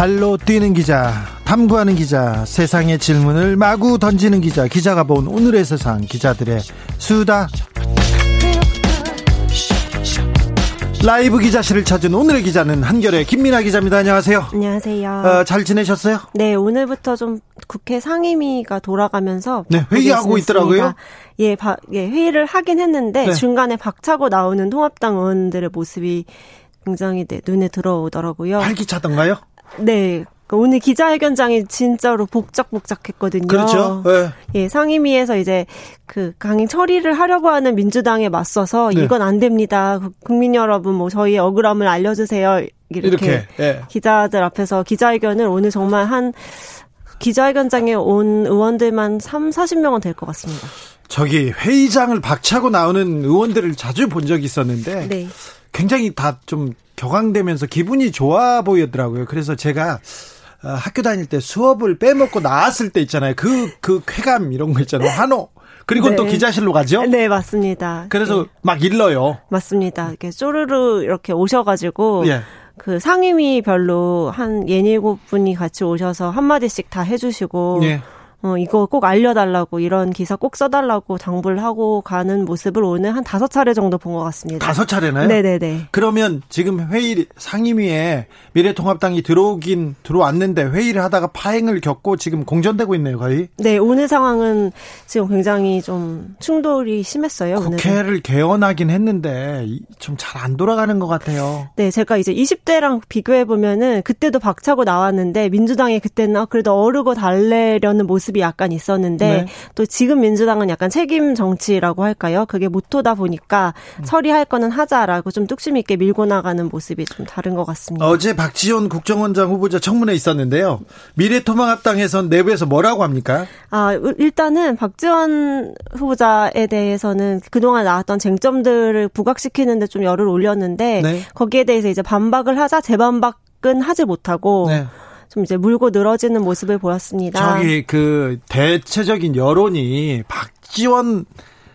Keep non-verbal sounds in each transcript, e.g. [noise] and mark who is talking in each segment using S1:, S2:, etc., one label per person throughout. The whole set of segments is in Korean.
S1: 발로 뛰는 기자, 탐구하는 기자, 세상의 질문을 마구 던지는 기자, 기자가 본 오늘의 세상, 기자들의 수다. 라이브 기자실을 찾은 오늘의 기자는 한결의 김민아 기자입니다. 안녕하세요.
S2: 안녕하세요.
S1: 어, 잘 지내셨어요?
S2: 네, 오늘부터 좀 국회 상임위가 돌아가면서
S1: 네, 회의하고 있더라고요.
S2: 예, 바, 예, 회의를 하긴 했는데 네. 중간에 박차고 나오는 통합당 의원들의 모습이 굉장히 네, 눈에 들어오더라고요.
S1: 활기차던가요?
S2: 네. 그 오늘 기자회견장이 진짜로 복작복작했거든요.
S1: 그렇죠. 네.
S2: 예, 상임위에서 이제 그 강행 처리를 하려고 하는 민주당에 맞서서 네. 이건 안 됩니다. 국민 여러분, 뭐 저희의 억울함을 알려주세요. 이렇게, 이렇게 네. 기자들 앞에서 기자회견을 오늘 정말 한 기자회견장에 온 의원들만 3, 40명은 될 것 같습니다.
S1: 저기 회의장을 박차고 나오는 의원들을 자주 본 적이 있었는데 네. 굉장히 다 좀 격앙되면서 기분이 좋아 보이더라고요. 그래서 제가 어, 학교 다닐 때 수업을 빼먹고 나왔을 때 있잖아요. 그, 그 쾌감 이런 거 있잖아요. 한호. 그리고 네. 또 기자실로 가죠?
S2: 네, 맞습니다.
S1: 그래서 네. 막 일러요.
S2: 맞습니다. 이렇게 쪼르르 이렇게 오셔가지고. 예. 그 상임위별로 한 예닐곱 분이 같이 오셔서 한마디씩 다 해주시고. 예. 어, 이거 꼭 알려달라고 이런 기사 꼭 써달라고 당부를 하고 가는 모습을 오늘 한 다섯 차례 정도 본 것 같습니다.
S1: 다섯 차례나요?
S2: 네네네.
S1: 그러면 지금 회의 상임위에 미래통합당이 들어오긴 들어왔는데 회의를 하다가 파행을 겪고 지금 공전되고 있네요, 거의.
S2: 네, 오늘 상황은 지금 굉장히 좀 충돌이 심했어요.
S1: 국회를 오늘은. 개헌하긴 했는데 좀 잘 안 돌아가는 것 같아요.
S2: 네, 제가 이제 20대랑 비교해 보면은 그때도 박차고 나왔는데 민주당이 그때는 아, 그래도 어르고 달래려는 모습 모습이 약간 있었는데 네. 또 지금 민주당은 약간 책임 정치라고 할까요? 그게 모토다 보니까 음. 처리할 거는 하자라고 좀 뚝심 있게 밀고 나가는 모습이 좀 다른 것 같습니다.
S1: 어제 박지원 국정원장 후보자 청문회 있었는데요. 미래통합당에선 내부에서 뭐라고 합니까?
S2: 아 일단은 박지원 후보자에 대해서는 그동안 나왔던 쟁점들을 부각시키는데 좀 열을 올렸는데 네. 거기에 대해서 이제 반박을 하자 재반박 은 하지 못하고 네. 좀 이제 물고 늘어지는 모습을 보였습니다.
S1: 저기 그 대체적인 여론이 박지원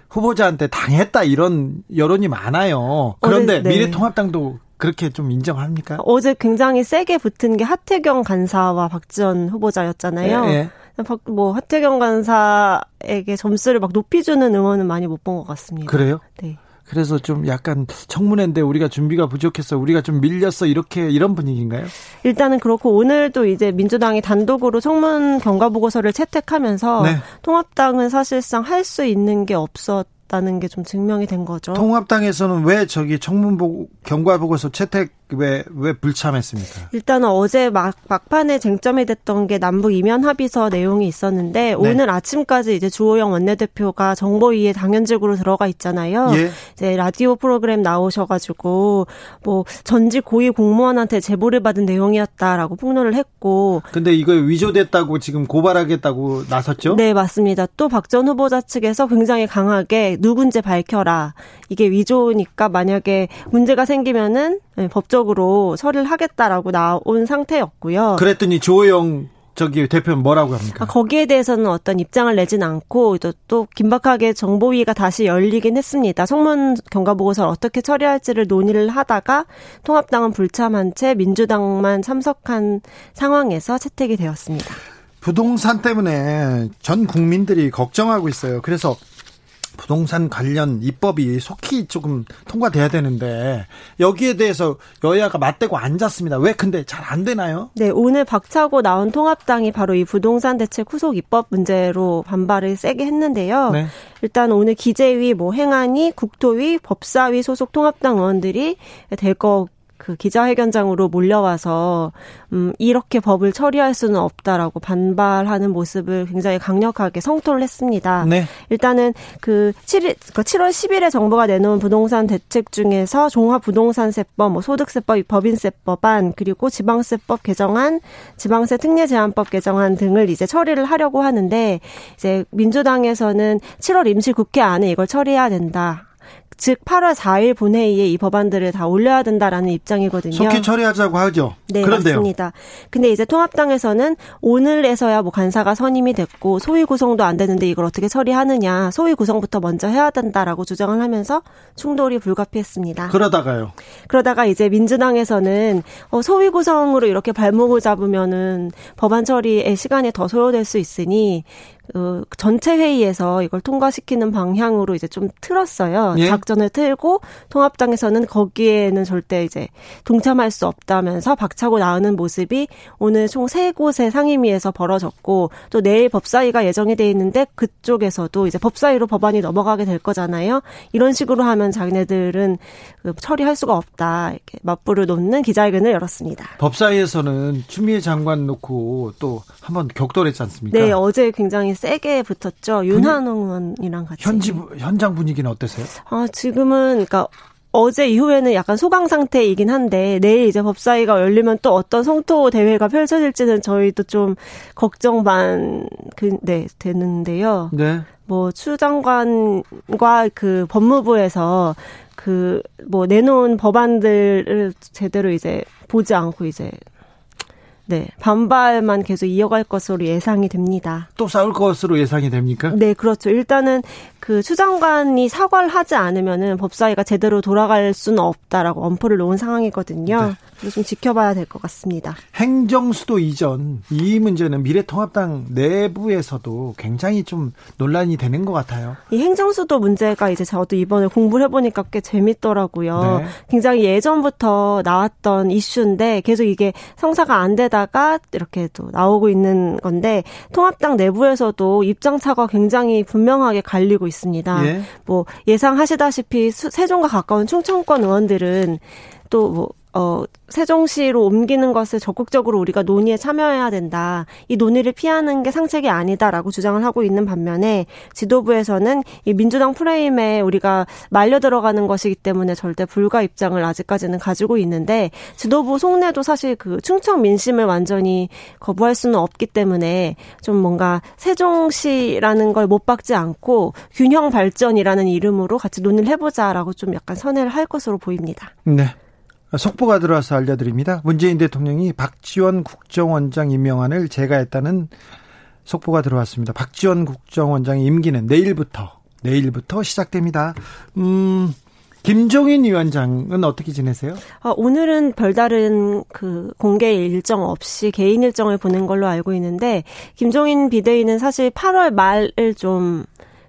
S1: 후보자한테 당했다 이런 여론이 많아요. 그런데 네. 미래통합당도 그렇게 좀 인정합니까?
S2: 어제 굉장히 세게 붙은 게 하태경 간사와 박지원 후보자였잖아요. 네, 네. 뭐 하태경 간사에게 점수를 막 높이 주는 의원은 많이 못 본 것 같습니다.
S1: 그래요? 네. 그래서 좀 약간 청문회인데 우리가 준비가 부족해서 우리가 좀 밀렸어 이렇게 이런 분위기인가요?
S2: 일단은 그렇고 오늘도 이제 민주당이 단독으로 청문 경과 보고서를 채택하면서 네. 통합당은 사실상 할 수 있는 게 없었 다는 게 좀 증명이 된 거죠.
S1: 통합당에서는 왜 저기 청문 보 경과 보고서 채택 왜, 왜 불참했습니까?
S2: 일단은 어제 막, 막판에 쟁점이 됐던 게 남북 이면 합의서 내용이 있었는데 네. 오늘 아침까지 이제 주호영 원내대표가 정보위에 당연직으로 들어가 있잖아요. 예. 이제 라디오 프로그램 나오셔가지고 뭐 전직 고위 공무원한테 제보를 받은 내용이었다라고 폭로를 했고.
S1: 근데 이거 위조됐다고 지금 고발하겠다고 나섰죠?
S2: 네, 맞습니다. 또 박 전 후보자 측에서 굉장히 강하게 누군지 밝혀라. 이게 위조니까 만약에 문제가 생기면은 네, 법적으로 처리를 하겠다라고 나온 상태였고요.
S1: 그랬더니 조영 저기 대표는 뭐라고 합니까?
S2: 아, 거기에 대해서는 어떤 입장을 내진 않고 또, 또 긴박하게 정보위가 다시 열리긴 했습니다. 성문 경과 보고서를 어떻게 처리할지를 논의를 하다가 통합당은 불참한 채 민주당만 참석한 상황에서 채택이 되었습니다.
S1: 부동산 때문에 전 국민들이 걱정하고 있어요. 그래서 부동산 관련 입법이 속히 조금 통과돼야 되는데 여기에 대해서 여야가 맞대고 앉았습니다. 왜 근데 잘 안 되나요?
S2: 네, 오늘 박차고 나온 통합당이 바로 이 부동산 대책 후속 입법 문제로 반발을 세게 했는데요. 네. 일단 오늘 기재위, 뭐 행안위, 국토위, 법사위 소속 통합당 의원들이 될 거 그 기자회견장으로 몰려와서 음 이렇게 법을 처리할 수는 없다라고 반발하는 모습을 굉장히 강력하게 성토를 했습니다. 네. 일단은 그 7일 그 7월 10일에 정부가 내놓은 부동산 대책 중에서 종합부동산세법, 뭐 소득세법, 법인세법안 그리고 지방세법 개정안, 지방세 특례 제한법 개정안 등을 이제 처리를 하려고 하는데 이제 민주당에서는 7월 임시 국회 안에 이걸 처리해야 된다. 즉 8월 4일 본회의에 이 법안들을 다 올려야 된다라는 입장이거든요.
S1: 속히 처리하자고 하죠.
S2: 네, 그런데요. 맞습니다. 근데 이제 통합당에서는 오늘에서야 뭐 간사가 선임이 됐고 소위 구성도 안 되는데 이걸 어떻게 처리하느냐. 소위 구성부터 먼저 해야 된다라고 주장을 하면서 충돌이 불가피했습니다.
S1: 그러다가요.
S2: 그러다가 이제 민주당에서는 어, 소위 구성으로 이렇게 발목을 잡으면은 법안 처리에 시간이 더 소요될 수 있으니 어, 전체 회의에서 이걸 통과시키는 방향으로 이제 좀 틀었어요. 예? 작전을 틀고 통합당에서는 거기에는 절대 이제 동참할 수 없다면서 박차고 나오는 모습이 오늘 총 세 곳의 상임위에서 벌어졌고 또 내일 법사위가 예정이 돼 있는데 그쪽에서도 이제 법사위로 법안이 넘어가게 될 거잖아요. 이런 식으로 하면 자기네들은 그 처리할 수가 없다 이렇게 맞불을 놓는 기자회견을 열었습니다.
S1: 법사위에서는 추미애 장관 놓고 또 한번 격돌했지 않습니까?
S2: 네, 어제 굉장히 세게 붙었죠. 윤한홍 의원이랑 같이.
S1: 현지 현장 분위기는 어땠어요?
S2: 아 지금은 그러니까 어제 이후에는 약간 소강 상태이긴 한데 내일 이제 법사위가 열리면 또 어떤 성토 대회가 펼쳐질지는 저희도 좀 걱정 반 그, 네, 되는데요. 네. 뭐추 장관과 그 법무부에서 그 뭐 내놓은 법안들을 제대로 이제 보지 않고 이제 네, 반발만 계속 이어갈 것으로 예상이 됩니다.
S1: 또 싸울 것으로 예상이 됩니까?
S2: 네, 그렇죠. 일단은 그 추장관이 사과를 하지 않으면은 법사위가 제대로 돌아갈 수는 없다라고 엄포를 놓은 상황이거든요. 네. 좀 지켜봐야 될 것 같습니다.
S1: 행정수도 이전 이 문제는 미래통합당 내부에서도 굉장히 좀 논란이 되는 것 같아요.
S2: 이 행정수도 문제가 이제 저도 이번에 공부를 해보니까 꽤 재밌더라고요. 네. 굉장히 예전부터 나왔던 이슈인데 계속 이게 성사가 안 되다가 이렇게 또 나오고 있는 건데 통합당 내부에서도 입장차가 굉장히 분명하게 갈리고 있습니다. 있습니다. 예. 뭐 예상하시다시피 세종과 가까운 충청권 의원들은 또뭐 어, 세종시로 옮기는 것을 적극적으로 우리가 논의에 참여해야 된다. 이 논의를 피하는 게 상책이 아니다라고 주장을 하고 있는 반면에 지도부에서는 이 민주당 프레임에 우리가 말려 들어가는 것이기 때문에 절대 불가 입장을 아직까지는 가지고 있는데 지도부 속내도 사실 그 충청 민심을 완전히 거부할 수는 없기 때문에 좀 뭔가 세종시라는 걸 못 박지 않고 균형 발전이라는 이름으로 같이 논의를 해보자라고 좀 약간 선회를 할 것으로 보입니다.
S1: 네. 속보가 들어와서 알려드립니다. 문재인 대통령이 박지원 국정원장 임명안을 제가했다는 속보가 들어왔습니다. 박지원 국정원장의 임기는 내일부터 내일부터 시작됩니다. 음, 김종인 위원장은 어떻게 지내세요?
S2: 아, 오늘은 별다른 그 공개 일정 없이 개인 일정을 보낸 걸로 알고 있는데 김종인 비대위는 사실 8월 말을 좀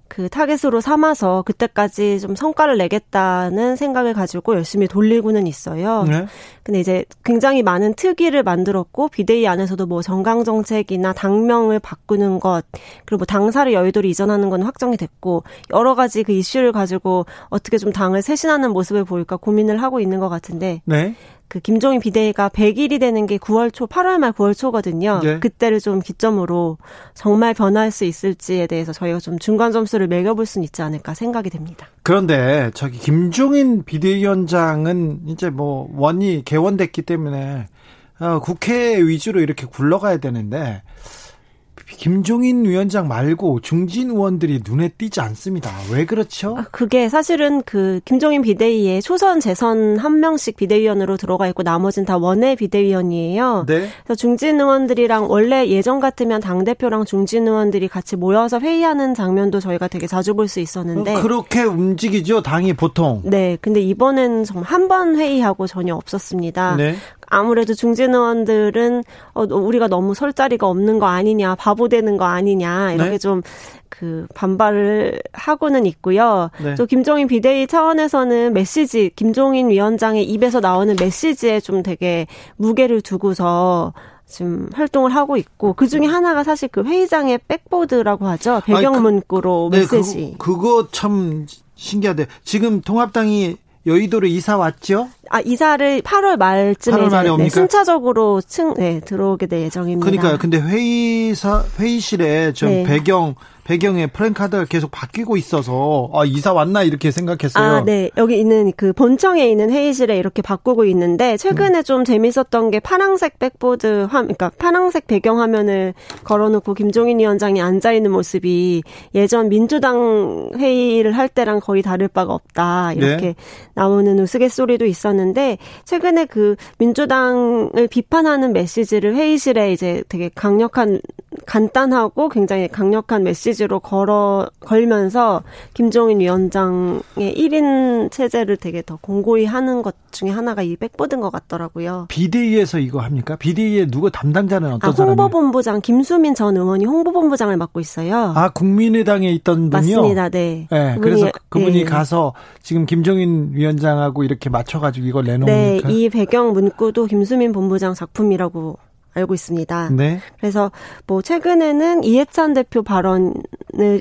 S2: 그 타겟으로 삼아서 그때까지 좀 성과를 내겠다는 생각을 가지고 열심히 돌리고는 있어요. 네. 근데 이제 굉장히 많은 특위를 만들었고 비대위 안에서도 뭐 정강 정책이나 당명을 바꾸는 것 그리고 뭐 당사를 여의도로 이전하는 건 확정이 됐고 여러 가지 그 이슈를 가지고 어떻게 좀 당을 쇄신하는 모습을 보일까 고민을 하고 있는 것 같은데 네. 그 김종인 비대위가 100일이 되는 게 9월 초, 8월 말 9월 초거든요. 네. 그때를 좀 기점으로 정말 변화할 수 있을지에 대해서 저희가 좀 중간 점수를 매겨볼 수는 있지 않을까 생각이 됩니다.
S1: 그런데 저기 김종인 비대위원장은 이제 뭐 원이 개원됐기 때문에 어, 국회 위주로 이렇게 굴러가야 되는데 김종인 위원장 말고 중진 의원들이 눈에 띄지 않습니다. 왜 그렇죠?
S2: 아, 그게 사실은 그 김종인 비대위에 초선 재선 한 명씩 비대위원으로 들어가 있고 나머진 다 원외 비대위원이에요. 네. 그래서 중진 의원들이랑 원래 예전 같으면 당 대표랑 중진 의원들이 같이 모여서 회의하는 장면도 저희가 되게 자주 볼 수 있었는데
S1: 어, 그렇게 움직이죠 당이 보통.
S2: 네. 근데 이번에는 정말 한 번 회의하고 전혀 없었습니다. 네. 아무래도 중진 의원들은 어, 우리가 너무 설 자리가 없는 거 아니냐, 바보 되는 거 아니냐 이렇게 네? 좀그 반발을 하고는 있고요. 네. 또 김종인 비대위 차원에서는 메시지 김종인 위원장의 입에서 나오는 메시지에 좀 되게 무게를 두고서 지금 활동을 하고 있고 그 중에 하나가 사실 그 회의장의 백보드라고 하죠 배경 문구로 그, 메시지.
S1: 네, 그거, 그거 참 신기하대. 지금 통합당이 여의도로 이사 왔죠?
S2: 아 이사를 8월 말쯤에 8월 말에 네, 순차적으로 층 네, 들어오게 될 예정입니다.
S1: 그러니까 근데 회의사 회의실에 좀 네. 배경 배경에 프랭카드가 계속 바뀌고 있어서 아 이사 왔나 이렇게 생각했어요.
S2: 아, 네. 여기 있는 그 본청에 있는 회의실에 이렇게 바꾸고 있는데 최근에 음. 좀 재밌었던 게 파랑색 백보드 화 그러니까 파랑색 배경 화면을 걸어 놓고 김종인 위원장이 앉아 있는 모습이 예전 민주당 회의를 할 때랑 거의 다를 바가 없다. 이렇게 네. 나오는 우스갯소리도 있었는데 최근에 그 민주당을 비판하는 메시지를 회의실에 이제 되게 강력한 간단하고 굉장히 강력한 메시지로 걸어 걸면서 김종인 위원장의 1인 체제를 되게 더 공고히 하는 것 중에 하나가 이 백보드인 것 같더라고요.
S1: 비대위에서 이거 합니까? 비대위에 누구 담당자는 어떤 아, 사람이에요?
S2: 홍보본부장 김수민 전 의원이 홍보본부장을 맡고 있어요.
S1: 아 국민의당에 있던 분이요?
S2: 맞습니다. 네.
S1: 네 그분이, 그래서 그분이 네. 가서 지금 김종인 위원장하고 이렇게 맞춰가지고 이걸 내놓으니까.
S2: 네, 이 배경 문구도 김수민 본부장 작품이라고 알고 있습니다. 네. 그래서 뭐 최근에는 이해찬 대표 발언을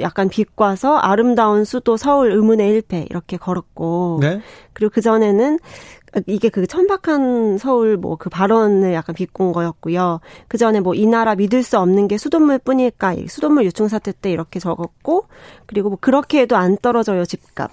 S2: 약간 비꼬아서 아름다운 수도 서울 의문의 1패 이렇게 걸었고 네. 그리고 그 전에는 이게 그 천박한 서울 뭐 그 발언을 약간 비꼰 거였고요. 그 전에 뭐 이 나라 믿을 수 없는 게 수돗물 뿐일까 수돗물 유충 사태 때 이렇게 적었고 그리고 뭐 그렇게 해도 안 떨어져요 집값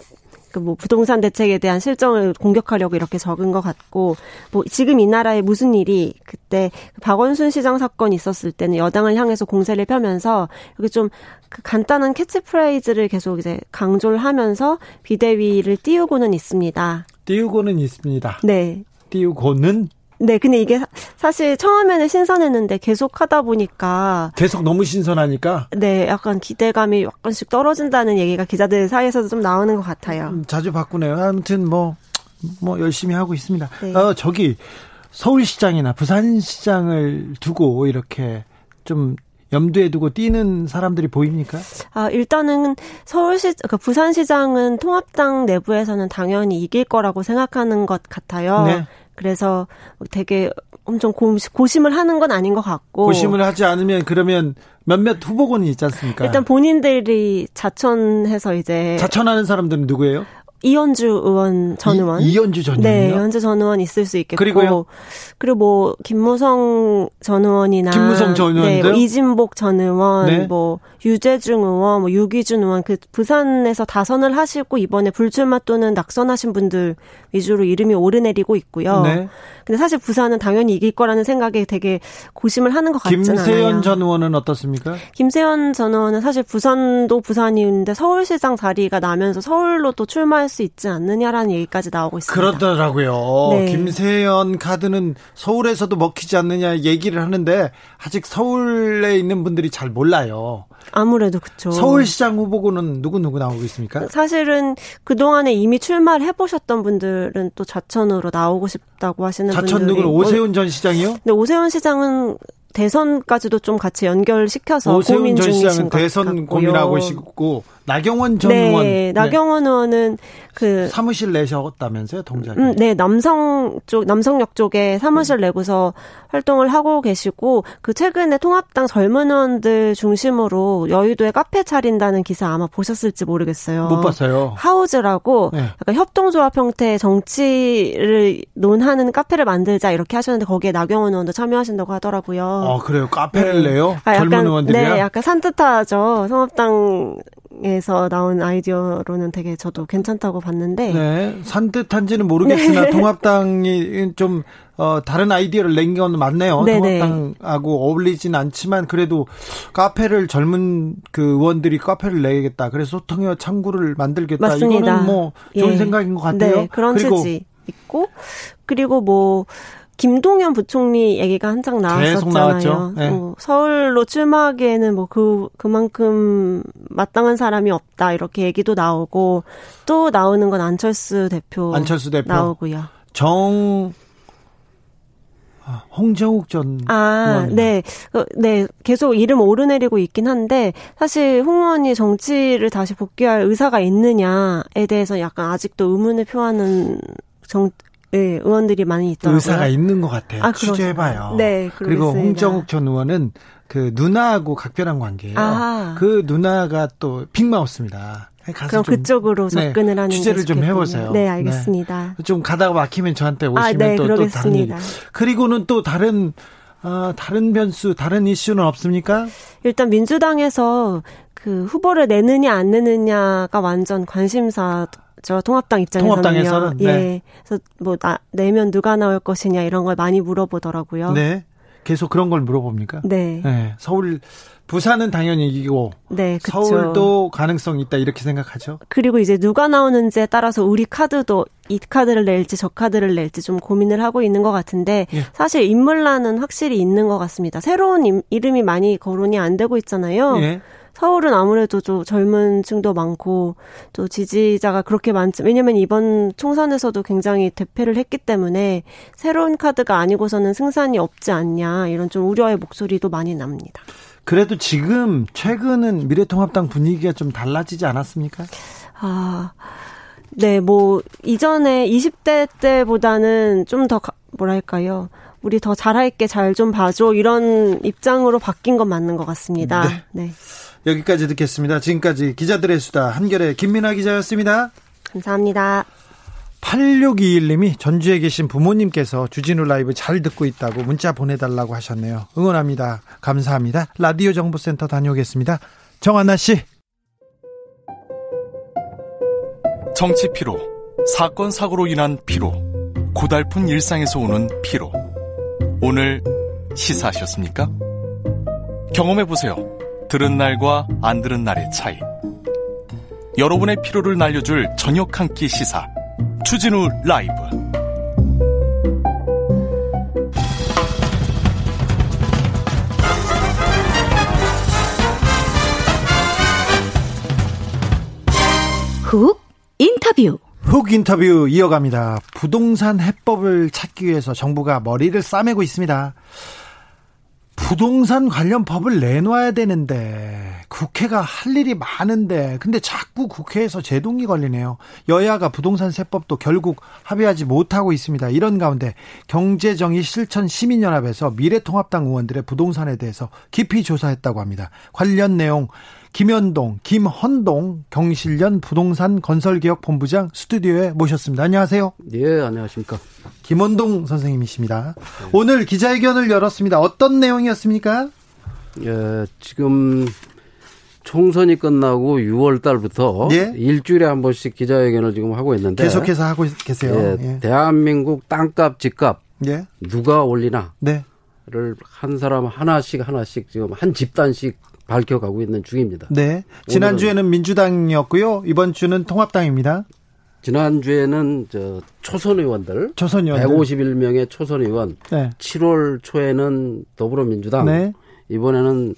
S2: 그 뭐 부동산 대책에 대한 실정을 공격하려고 이렇게 적은 것 같고 뭐 지금 이 나라에 무슨 일이 그때 박원순 시장 사건 있었을 때는 여당을 향해서 공세를 펴면서 이렇게 좀그 간단한 캐치프레이즈를 계속 이제 강조를 하면서 비대위를 띄우고는 있습니다.
S1: 띄우고는 있습니다. 네. 띄우고는
S2: 네, 근데 이게 사실 처음에는 신선했는데 계속 하다 보니까
S1: 계속 너무 신선하니까
S2: 네, 약간 기대감이 약간씩 떨어진다는 얘기가 기자들 사이에서도 좀 나오는 것 같아요. 음,
S1: 자주 바꾸네요. 아무튼 뭐뭐 뭐 열심히 하고 있습니다. 네. 어, 저기 서울시장이나 부산시장을 두고 이렇게 좀 염두에 두고 뛰는 사람들이 보입니까?
S2: 아, 일단은 서울시, 그러니까 부산시장은 통합당 내부에서는 당연히 이길 거라고 생각하는 것 같아요. 네. 그래서 되게 엄청 고심 을 하는 건 아닌 것 같고.
S1: 고심을 하지 않으면 그러면 몇몇 후보군이 있지 않습니까?
S2: 일단 본인들이 자천해서 이제.
S1: 자천하는 사람들은 누구예요?
S2: 이현주 의원 전 의원.
S1: 이, 현주전 의원.
S2: 네, 이현주 전 의원 있을 수 있겠고.
S1: 그리고요.
S2: 그리고 뭐 김무성 전 의원이나
S1: 김무성 전 의원, 네, 뭐
S2: 이진복 전 의원, 네. 뭐 유재중 의원, 뭐 유기준 의원 그 부산에서 다선을 하시고 이번에 불출마 또는 낙선하신 분들 위주로 이름이 오르내리고 있고요. 네. 근데 사실 부산은 당연히 이길 거라는 생각에 되게 고심을 하는 것 같지는
S1: 않아요. 김세현 전 의원은 어떻습니까?
S2: 김세현 전 의원은 사실 부산도 부산이는데 서울시장 자리가 나면서 서울로 또 출마할 수 있지 않느냐라는 얘기까지 나오고 있습니다.
S1: 그렇더라고요. 네. 김세현 카드는 서울에서도 먹히지 않느냐 얘기를 하는데 아직 서울에 있는 분들이 잘 몰라요.
S2: 아무래도 그렇죠.
S1: 서울시장 후보군은 누구 누구 나오고 있습니까?
S2: 사실은 그 동안에 이미 출마를 해보셨던 분들은 또 자천으로 나오고 싶다고 하시는
S1: 자천 분들이 누구는 오세훈 전 시장이요?
S2: 네, 오세훈 시장은 대선까지도 좀 같이 연결시켜서 고민 중이신 것 대선 같고요.
S1: 고민하고 계시고 나경원 전 네, 의원.
S2: 나경원 네. 의원은 그
S1: 사무실 내셨다면서요, 동작에?
S2: 음, 네, 남성 쪽 남성역 쪽에 사무실 네. 내고서 활동을 하고 계시고 그 최근에 통합당 젊은 의원들 중심으로 여의도에 카페 차린다는 기사 아마 보셨을지 모르겠어요.
S1: 못 봤어요.
S2: 하우즈라고 네. 약간 협동조합 형태의 정치를 논하는 카페를 만들자 이렇게 하셨는데 거기에 나경원 의원도 참여하신다고 하더라고요.
S1: 아, 그래요? 카페를 네. 내요? 아, 젊은 약간, 의원들이요?
S2: 네, 약간 산뜻하죠. 통합당 에서 나온 아이디어로는 되게 저도 괜찮다고 봤는데.
S1: 네. 산뜻한지는 모르겠으나 네. 통합당이 좀 어, 다른 아이디어를 낸 건 맞네요. 네네. 통합당하고 어울리진 않지만 그래도 카페를 젊은 그 의원들이 카페를 내겠다. 그래서 소통의 창구를 만들겠다. 맞습니다. 이거는 뭐 좋은 예. 생각인 것 같아요.
S2: 네, 그런 그리고 있고 그리고 뭐 김동연 부총리 얘기가 한창 나왔었잖아요. 네. 어, 서울로 출마하기에는 뭐 그 그만큼 마땅한 사람이 없다 이렇게 얘기도 나오고 또 나오는 건 안철수 대표
S1: 안철수 대표
S2: 나오고요.
S1: 정 아, 홍정욱 전
S2: 아, 네. 그, 네. 계속 이름 오르내리고 있긴 한데 사실 홍 의원이 정치를 다시 복귀할 의사가 있느냐에 대해서 약간 아직도 의문을 표하는 정 네, 의원들이 많이 있더라고요.
S1: 의사가 있는 것 같아요. 아, 취재해봐요. 네, 그리고 있습니다. 홍정욱 전 의원은 그 누나하고 각별한 관계예요. 아. 그 누나가 또 빅마우스입니다.
S2: 그럼 그쪽으로 네, 접근을 네, 하는
S1: 취재를 좀 해보세요.
S2: 네, 알겠습니다.
S1: 네. 좀 가다가 막히면 저한테 아, 오시면 아, 네, 또, 또 다른 얘기. 그리고는 또 다른 어, 다른 변수, 다른 이슈는 없습니까?
S2: 일단 민주당에서 그 후보를 내느냐 안 내느냐가 완전 관심사 저 통합당 입장에서는요. 통합당에서는 네. 예. 그래서 뭐 나, 내면 누가 나올 것이냐 이런 걸 많이 물어보더라고요.
S1: 네. 계속 그런 걸 물어봅니까?
S2: 네. 네.
S1: 서울 부산은 당연히 이기고 네, 그쵸. 서울도 가능성 있다 이렇게 생각하죠.
S2: 그리고 이제 누가 나오는지에 따라서 우리 카드도 이 카드를 낼지 저 카드를 낼지 좀 고민을 하고 있는 것 같은데 예. 사실 인물란은 확실히 있는 것 같습니다. 새로운 임, 이름이 많이 거론이 안 되고 있잖아요. 예. 서울은 아무래도 좀 젊은 층도 많고 또 지지자가 그렇게 많지 왜냐면 이번 총선에서도 굉장히 대패를 했기 때문에 새로운 카드가 아니고서는 승산이 없지 않냐 이런 좀 우려의 목소리도 많이 납니다.
S1: 그래도 지금 최근은 미래통합당 분위기가 좀 달라지지 않았습니까?
S2: 아, 네, 뭐 이전에 20대 때보다는 좀 더 뭐랄까요? 우리 더 잘할게 잘 좀 봐줘 이런 입장으로 바뀐 건 맞는 것 같습니다. 네. 네.
S1: 여기까지 듣겠습니다. 지금까지 기자들의 수다 한결의 김민아 기자였습니다.
S2: 감사합니다.
S1: 8621님이 전주에 계신 부모님께서 주진우 라이브 잘 듣고 있다고 문자 보내달라고 하셨네요. 응원합니다. 감사합니다. 라디오 정보센터 다녀오겠습니다. 정한나 씨.
S3: 정치 피로, 사건 사고로 인한 피로, 고달픈 일상에서 오는 피로. 오늘 시사하셨습니까? 경험해 보세요. 들은 날과 안 들은 날의 차이. 여러분의 피로를 날려줄 저녁 한 끼 시사. 추진우 라이브
S4: 훅 인터뷰
S1: 훅 인터뷰 이어갑니다. 부동산 해법을 찾기 위해서 정부가 머리를 싸매고 있습니다. 부동산 관련 법을 내놔야 되는데 국회가 할 일이 많은데 근데 자꾸 국회에서 제동이 걸리네요. 여야가 부동산 세법도 결국 합의하지 못하고 있습니다. 이런 가운데 경제정의 실천 시민연합에서 미래통합당 의원들의 부동산에 대해서 깊이 조사했다고 합니다. 관련 내용 김현동, 김헌동 경실련 부동산 건설개혁 본부장 스튜디오에 모셨습니다. 안녕하세요.
S5: 예, 안녕하십니까.
S1: 김원동 선생님이십니다. 네. 오늘 기자회견을 열었습니다. 어떤 내용이었습니까?
S5: 예, 지금 총선이 끝나고 6월 달부터 예? 일주일에 한 번씩 기자회견을 지금 하고 있는데
S1: 계속해서 하고 계세요. 예,
S5: 예. 대한민국 땅값, 집값 예? 누가 올리나? 네. 를한 사람 하나씩 하나씩 지금 한 집단씩 밝혀가고 있는 중입니다.
S1: 네. 지난주에는 민주당이었고요. 이번 주는 통합당입니다.
S5: 지난주에는 저 초선 의원들,
S1: 초선 의원들
S5: 151명의 초선 의원, 네. 7월 초에는 더불어민주당, 네. 이번에는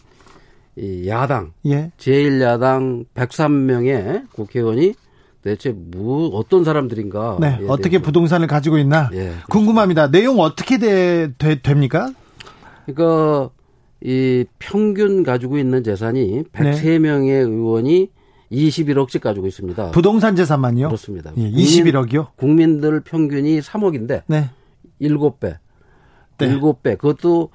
S5: 이 야당, 예. 제1야당 103명의 국회의원이 대체 뭐 어떤 사람들인가?
S1: 네. 어떻게 부동산을 가지고 있나? 예, 궁금합니다. 내용 어떻게 돼, 돼, 됩니까?
S5: 그러니까 이 평균 가지고 있는 재산이 103명의 네. 의원이 21억씩 가지고 있습니다.
S1: 부동산 재산만요?
S5: 그렇습니다.
S1: 예, 21억이요?
S5: 국민, 들 평균이 3억인데 네. 7배. 네. 7배. 그것도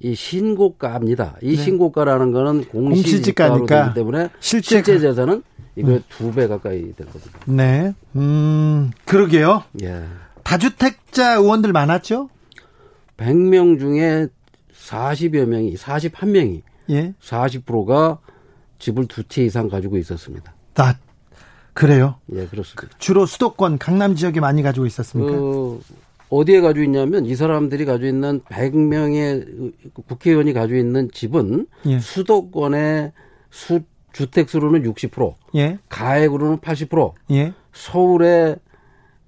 S5: 이 신고가입니다. 이 네. 신고가라는 거는 공시지가로 되기 때문에 실제, 실제 재산은 이거 음. 두배 가까이 되거든요.
S1: 네. 음, 그러게요. 예. 다주택자 의원들 많았죠?
S5: 100명 중에 40여 명이 41명이 예? 40%가 집을 두 채 이상 가지고 있었습니다.
S1: 나 그래요?
S5: 예, 그렇습니다.
S1: 주로 수도권 강남 지역에 많이 가지고 있었습니까? 그,
S5: 어디에 가지고 있냐면 이 사람들이 가지고 있는 100명의 국회의원이 가지고 있는 집은 예. 수도권의 수 주택 수로는 60%, 예. 가액으로는 80%, 예. 서울의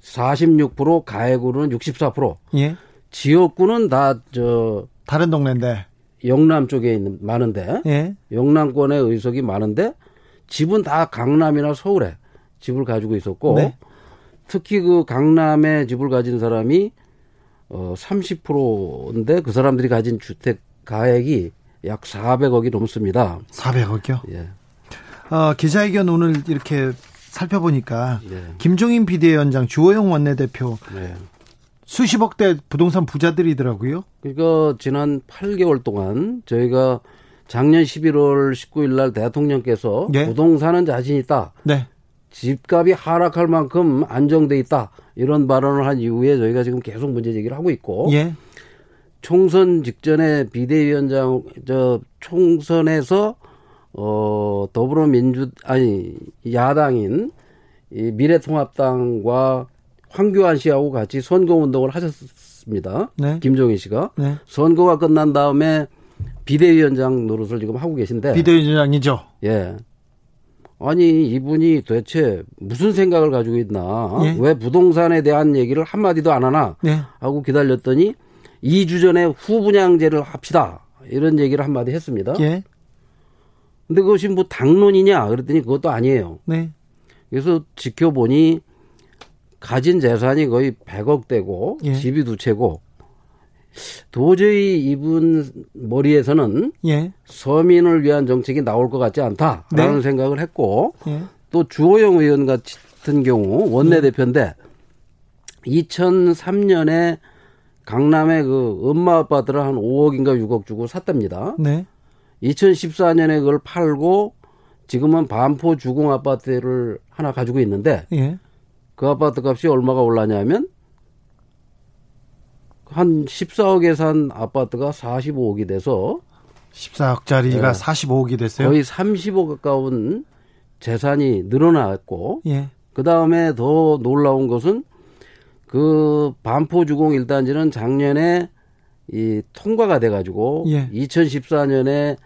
S5: 46%, 가액으로는 64%. 예. 지역구는 다 저
S1: 다른 동네인데
S5: 영남 쪽에 있는 많은데 예. 영남권의 의석이 많은데 집은 다 강남이나 서울에 집을 가지고 있었고 네. 특히 그 강남에 집을 가진 사람이 어 30%인데 그 사람들이 가진 주택 가액이 약 400억이 넘습니다.
S1: 400억이요? 예. 어, 기자회견 오늘 이렇게 살펴보니까 예. 김종인 비대위원장 주호영 원내대표 네. 수십억대 부동산 부자들이더라고요.
S5: 그러니까 지난 8개월 동안 저희가 작년 11월 19일 날 대통령께서 네. 부동산은 자신 있다. 네. 집값이 하락할 만큼 안정돼 있다 이런 발언을 한 이후에 저희가 지금 계속 문제 제기를 하고 있고 예. 총선 직전에 비대위원장 저 총선에서 어 더불어민주 아니 야당인 이 미래통합당과 황교안 씨하고 같이 선거 운동을 하셨습니다. 네. 김종인 씨가 네. 선거가 끝난 다음에 비대위원장 노릇을 지금 하고 계신데
S1: 비대위원장이죠.
S5: 예. 아니 이분이 도대체 무슨 생각을 가지고 있나? 예? 왜 부동산에 대한 얘기를 한 마디도 안 하나? 예. 하고 기다렸더니 2주 전에 후분양제를 합시다. 이런 얘기를 한 마디 했습니다. 예. 근데 그것이 뭐 당론이냐? 그랬더니 그것도 아니에요. 네. 그래서 지켜보니 가진 재산이 거의 100억 되고 예. 집이 두 채고 도저히 이분 머리에서는 예. 서민을 위한 정책이 나올 것 같지 않다라는 네. 생각을 했고 예. 또 주호영 의원 같은 경우 원내대표인데 2003년에 강남에 그 엄마 아빠들은 한 5억인가 6억 주고 샀답니다. 네. 2014년에 그걸 팔고 지금은 반포 주공 아파트를 하나 가지고 있는데 예. 그 아파트 값이 얼마가 올랐냐면 한 14억에 산 아파트가 45억이 돼서
S1: 14억짜리가 네. 45억이 됐어요.
S5: 거의 30억 가까운 재산이 늘어났고 예. 그 다음에 더 놀라운 것은 그 반포 주공 1단지는 작년에 이 통과가 돼 가지고 예. 2014년에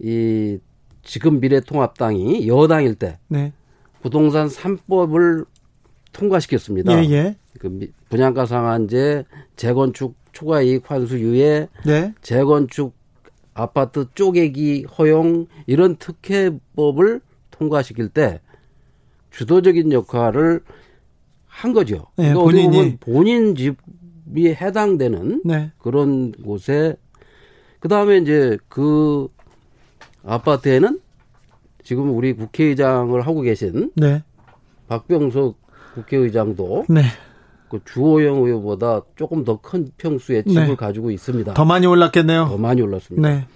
S5: 이 지금 미래통합당이 여당일 때 네. 부동산 3법을 통과시켰습니다. 예, 예. 그 분양가 상한제, 재건축 초과 이익 환수 유예, 네. 재건축 아파트 쪼개기 허용 이런 특혜법을 통과시킬 때 주도적인 역할을 한 거죠. 네, 그러니까 본인이 본인 집이 해당되는 네. 그런 곳에 그 다음에 이제 그 아파트에는 지금 우리 국회의장을 하고 계신 네. 박병석 국회의장도 네. 그 주호영 의원보다 조금 더 큰 평수의 집을 네. 가지고 있습니다.
S1: 더 많이 올랐겠네요.
S5: 더 많이 올랐습니다. 네.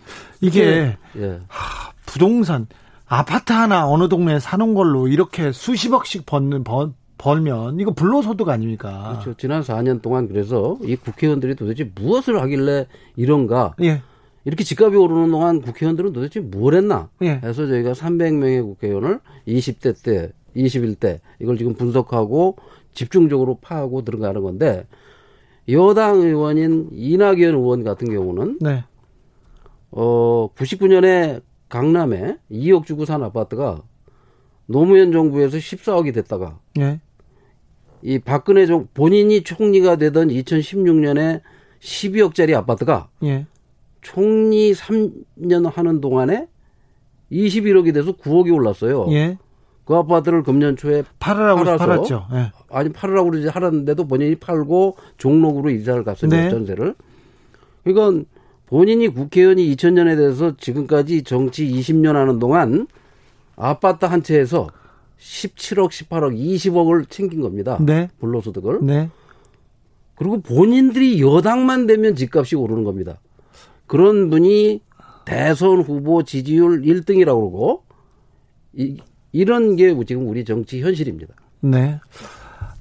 S1: 이게 예. 하, 부동산 아파트 하나 어느 동네에 사는 걸로 이렇게 수십억씩 버는 번, 벌면 이거 불로소득 아닙니까?
S5: 그렇죠. 지난 4년 동안 그래서 이 국회의원들이 도대체 무엇을 하길래 이런가? 예. 이렇게 집값이 오르는 동안 국회의원들은 도대체 뭘 했나? 예. 해서 저희가 300명의 국회의원을 20대 때, 21대 이걸 지금 분석하고 집중적으로 파하고 들어가는 건데 여당 의원인 이낙연 의원 같은 경우는 네. 어 99년에 강남에 2억 주고 산 아파트가 노무현 정부에서 14억이 됐다가 네. 이 박근혜 정 본인이 총리가 되던 2016년에 12억짜리 아파트가 예. 총리 3년 하는 동안에 21억이 돼서 9억이 올랐어요. 예. 그 아파트를 금년 초에
S1: 팔으라고 팔아서 팔았죠. 예.
S5: 아니 팔으라고 그러지 하는데도 본인이 팔고 종록으로 이사를 갔어요. 네. 전세를. 그러니까 본인이 국회의원이 2000년에 대해서 지금까지 정치 20년 하는 동안 아파트 한 채에서 17억, 18억, 20억을 챙긴 겁니다. 네. 불로소득을. 네. 그리고 본인들이 여당만 되면 집값이 오르는 겁니다. 그런 분이 대선 후보 지지율 1등이라고 그러고 이, 이런 게 지금 우리 정치 현실입니다.
S1: 네.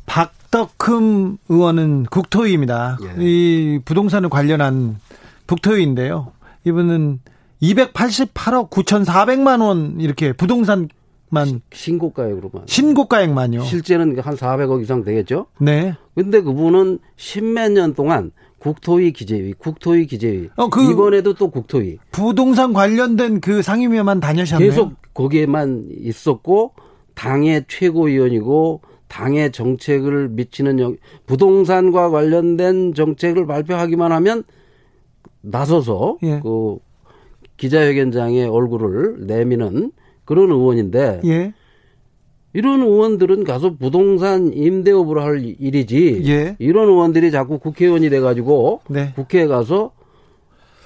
S1: 박덕흠 의원은 국토위입니다. 예. 이 부동산을 관련한 국토위인데요. 이분은 288억 9,400만 원 이렇게 부동산 만
S5: 신고가액으로만
S1: 신고가액만요.
S5: 실제는 한 400억 이상 되겠죠. 네. 근데 그분은 십몇 년 동안 국토위 기재위, 국토위 기재위. 어, 그 이번에도 또 국토위.
S1: 부동산 관련된 그 상임위만 다녀셨네요.
S5: 계속 거기에만 있었고 당의 최고위원이고 당의 정책을 미치는 영, 부동산과 관련된 정책을 발표하기만 하면 나서서 예. 그 기자회견장에 얼굴을 내미는 그런 의원인데 예. 이런 의원들은 가서 부동산 임대업을 할 일이지 예. 이런 의원들이 자꾸 국회의원이 돼가지고 네. 국회에 가서